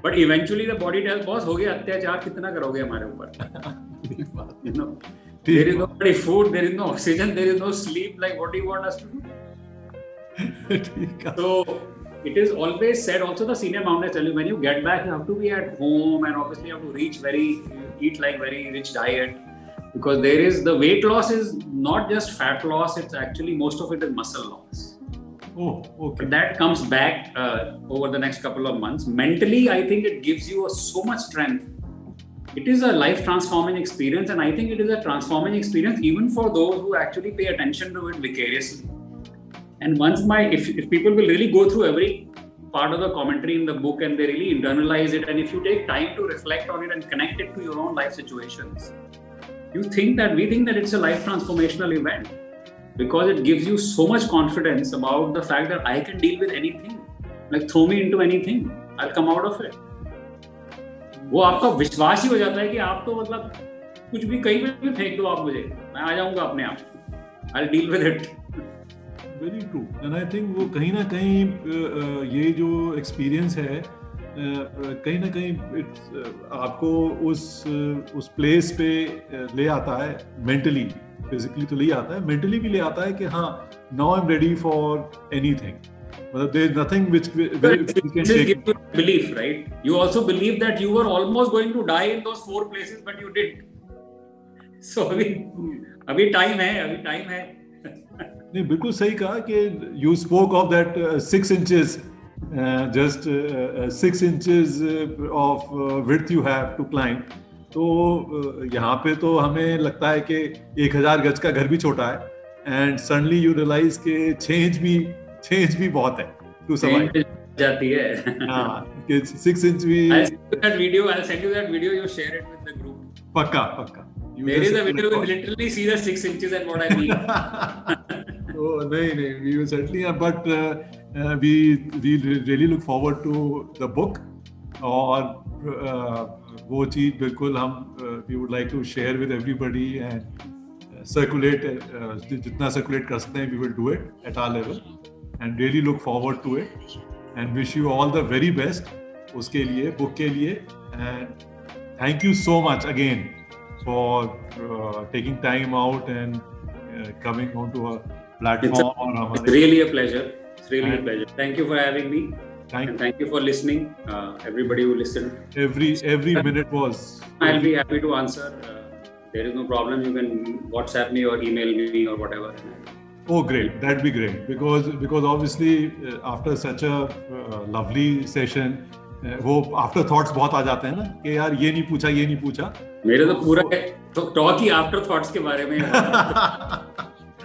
but eventually the body tells boss हो गया अत्याचार कितना करोगे हमारे ऊपर? There is no food there is no oxygen there is no sleep like what do you want us to do तो it is always said. Also, the senior mountainers tell you when you get back, you have to be at home, and obviously you have to reach very eat like very rich diet because there is the weight loss is not just fat loss; it's actually most of it is muscle loss. Oh, okay. But that comes back uh, over the next couple of months. Mentally, I think it gives you a, so much strength. It is a life transforming experience, and I think it is a transforming experience even for those who actually pay attention to it vicariously. And once my, if, if people will really go through every part of the commentary in the book and they really internalize it, and if you take time to reflect on it and connect it to your own life situations, you think that we think that it's a life transformational event because it gives you so much confidence about the fact that I can deal with anything. Like throw me into anything, I'll come out of it. वो आपका विश्वास ही हो जाता है कि आप तो मतलब कुछ भी कहीं पे भी फेंक दो आप मुझे मैं आ जाऊंगा अपने आप I deal with it very true and I think वो कहीं ना कहीं ये जो एक्सपीरियंस है कहीं ना कहीं आपको उस उस प्लेस पे ले आता है मेंटली फिजिकली तो ले आता है मेंटली भी ले आता है कि हाँ now I am ready for anything मतलब there nothing which believe right you also believe that you are almost going to die in those four but you did so अभी अभी टाइम है अभी टाइम है। नहीं बिल्कुल सही कहा कि you spoke of that six inches just six inches of width you have to climb तो uh, यहाँ पे तो हमें लगता है कि एक हज़ार गज का घर भी छोटा है एंड सडनली यू रियलाइज़ के चेंज भी चेंज भी बहुत है टू सर्वाइव जाती है। हाँ कि सिक्स इंच भी I'll send you that video I'll send you that video you share it with the group. पक्का पक्का। There is a winner who literally see the six inches and what I mean. oh, no, no, we will certainly, uh, but uh, uh, we, we really look forward to the book और वो चीज़ बिल्कुल हम we would like to share with everybody and circulate जितना circulate कर सकते हैं we will do it at our level and really look forward to it and wish you all the very best उसके लिए बुक के लिए and thank you so much again for uh, taking time out and uh, coming onto our platform. It's, a, it's really a pleasure. It's really and a pleasure. Thank you for having me. Thank and thank you for listening, uh, everybody who listened. Every every minute was. I'll be happy to answer. Uh, there is no problem. You can WhatsApp me or email me or whatever. Oh, great! That'd be great because because obviously uh, after such a uh, lovely session, वो after thoughts बहुत आ जाते हैं ना कि यार ये नहीं पूछा ये नहीं पूछा मेरे तो पूरा टॉक ही आफ्टर थॉट्स के बारे में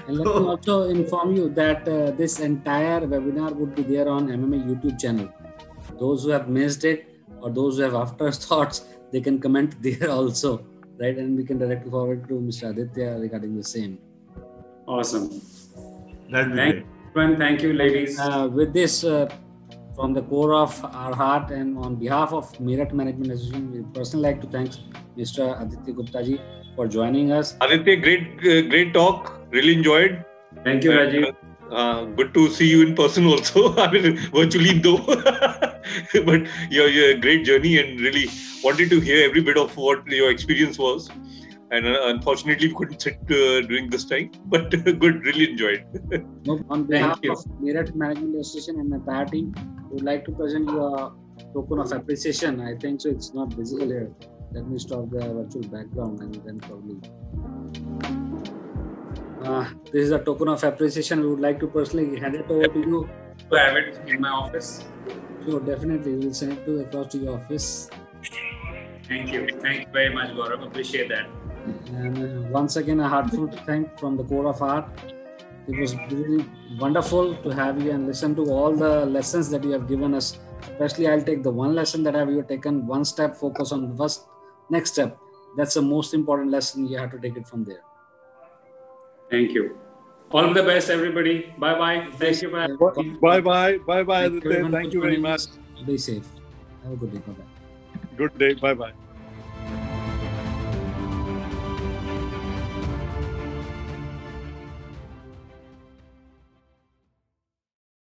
And let me also inform you that uh, this entire webinar would be there on MMA YouTube channel. Those who have missed it or those who have afterthoughts, they can comment there also, right? And we can direct forward to Mr. Aditya regarding the same. awesome that'd be Thank great everyone thank you ladies Uh, with this, uh, from the core of our heart and on behalf of Meerut Management Association, we personally like to thank Mr. Aditya Gupta ji for joining us. Aditya, great, great talk. Really enjoyed. thank you Rajiv Uh, good to see you in person also. I mean, virtually though. but your, your great journey and really wanted to hear every bit of what your experience was. And uh, unfortunately, we couldn't sit uh, during this time. But good, really enjoyed. No, on behalf you. of Meerut Management Association and the entire team, we would like to present you a token of appreciation. I think so. It's not visible here. Let me stop the virtual background and then probably. Uh, this is a token of appreciation. We would like to personally hand it over to you. to have it in my office So definitely, we will send it to across to your office. thank you thank you very much Gaurav appreciate that And uh, once again, a heartfelt thank from the core of heart. It was really wonderful to have you and listen to all the lessons that you have given us. Especially, I'll take the one lesson that have you taken one step, focus on the first next step. That's the most important lesson. You have to take it from there. thank you all the best everybody bye bye thank you for having bye bye bye bye Thank you, thank you very much us. Be safe. Have a good day. Bye bye. good day bye bye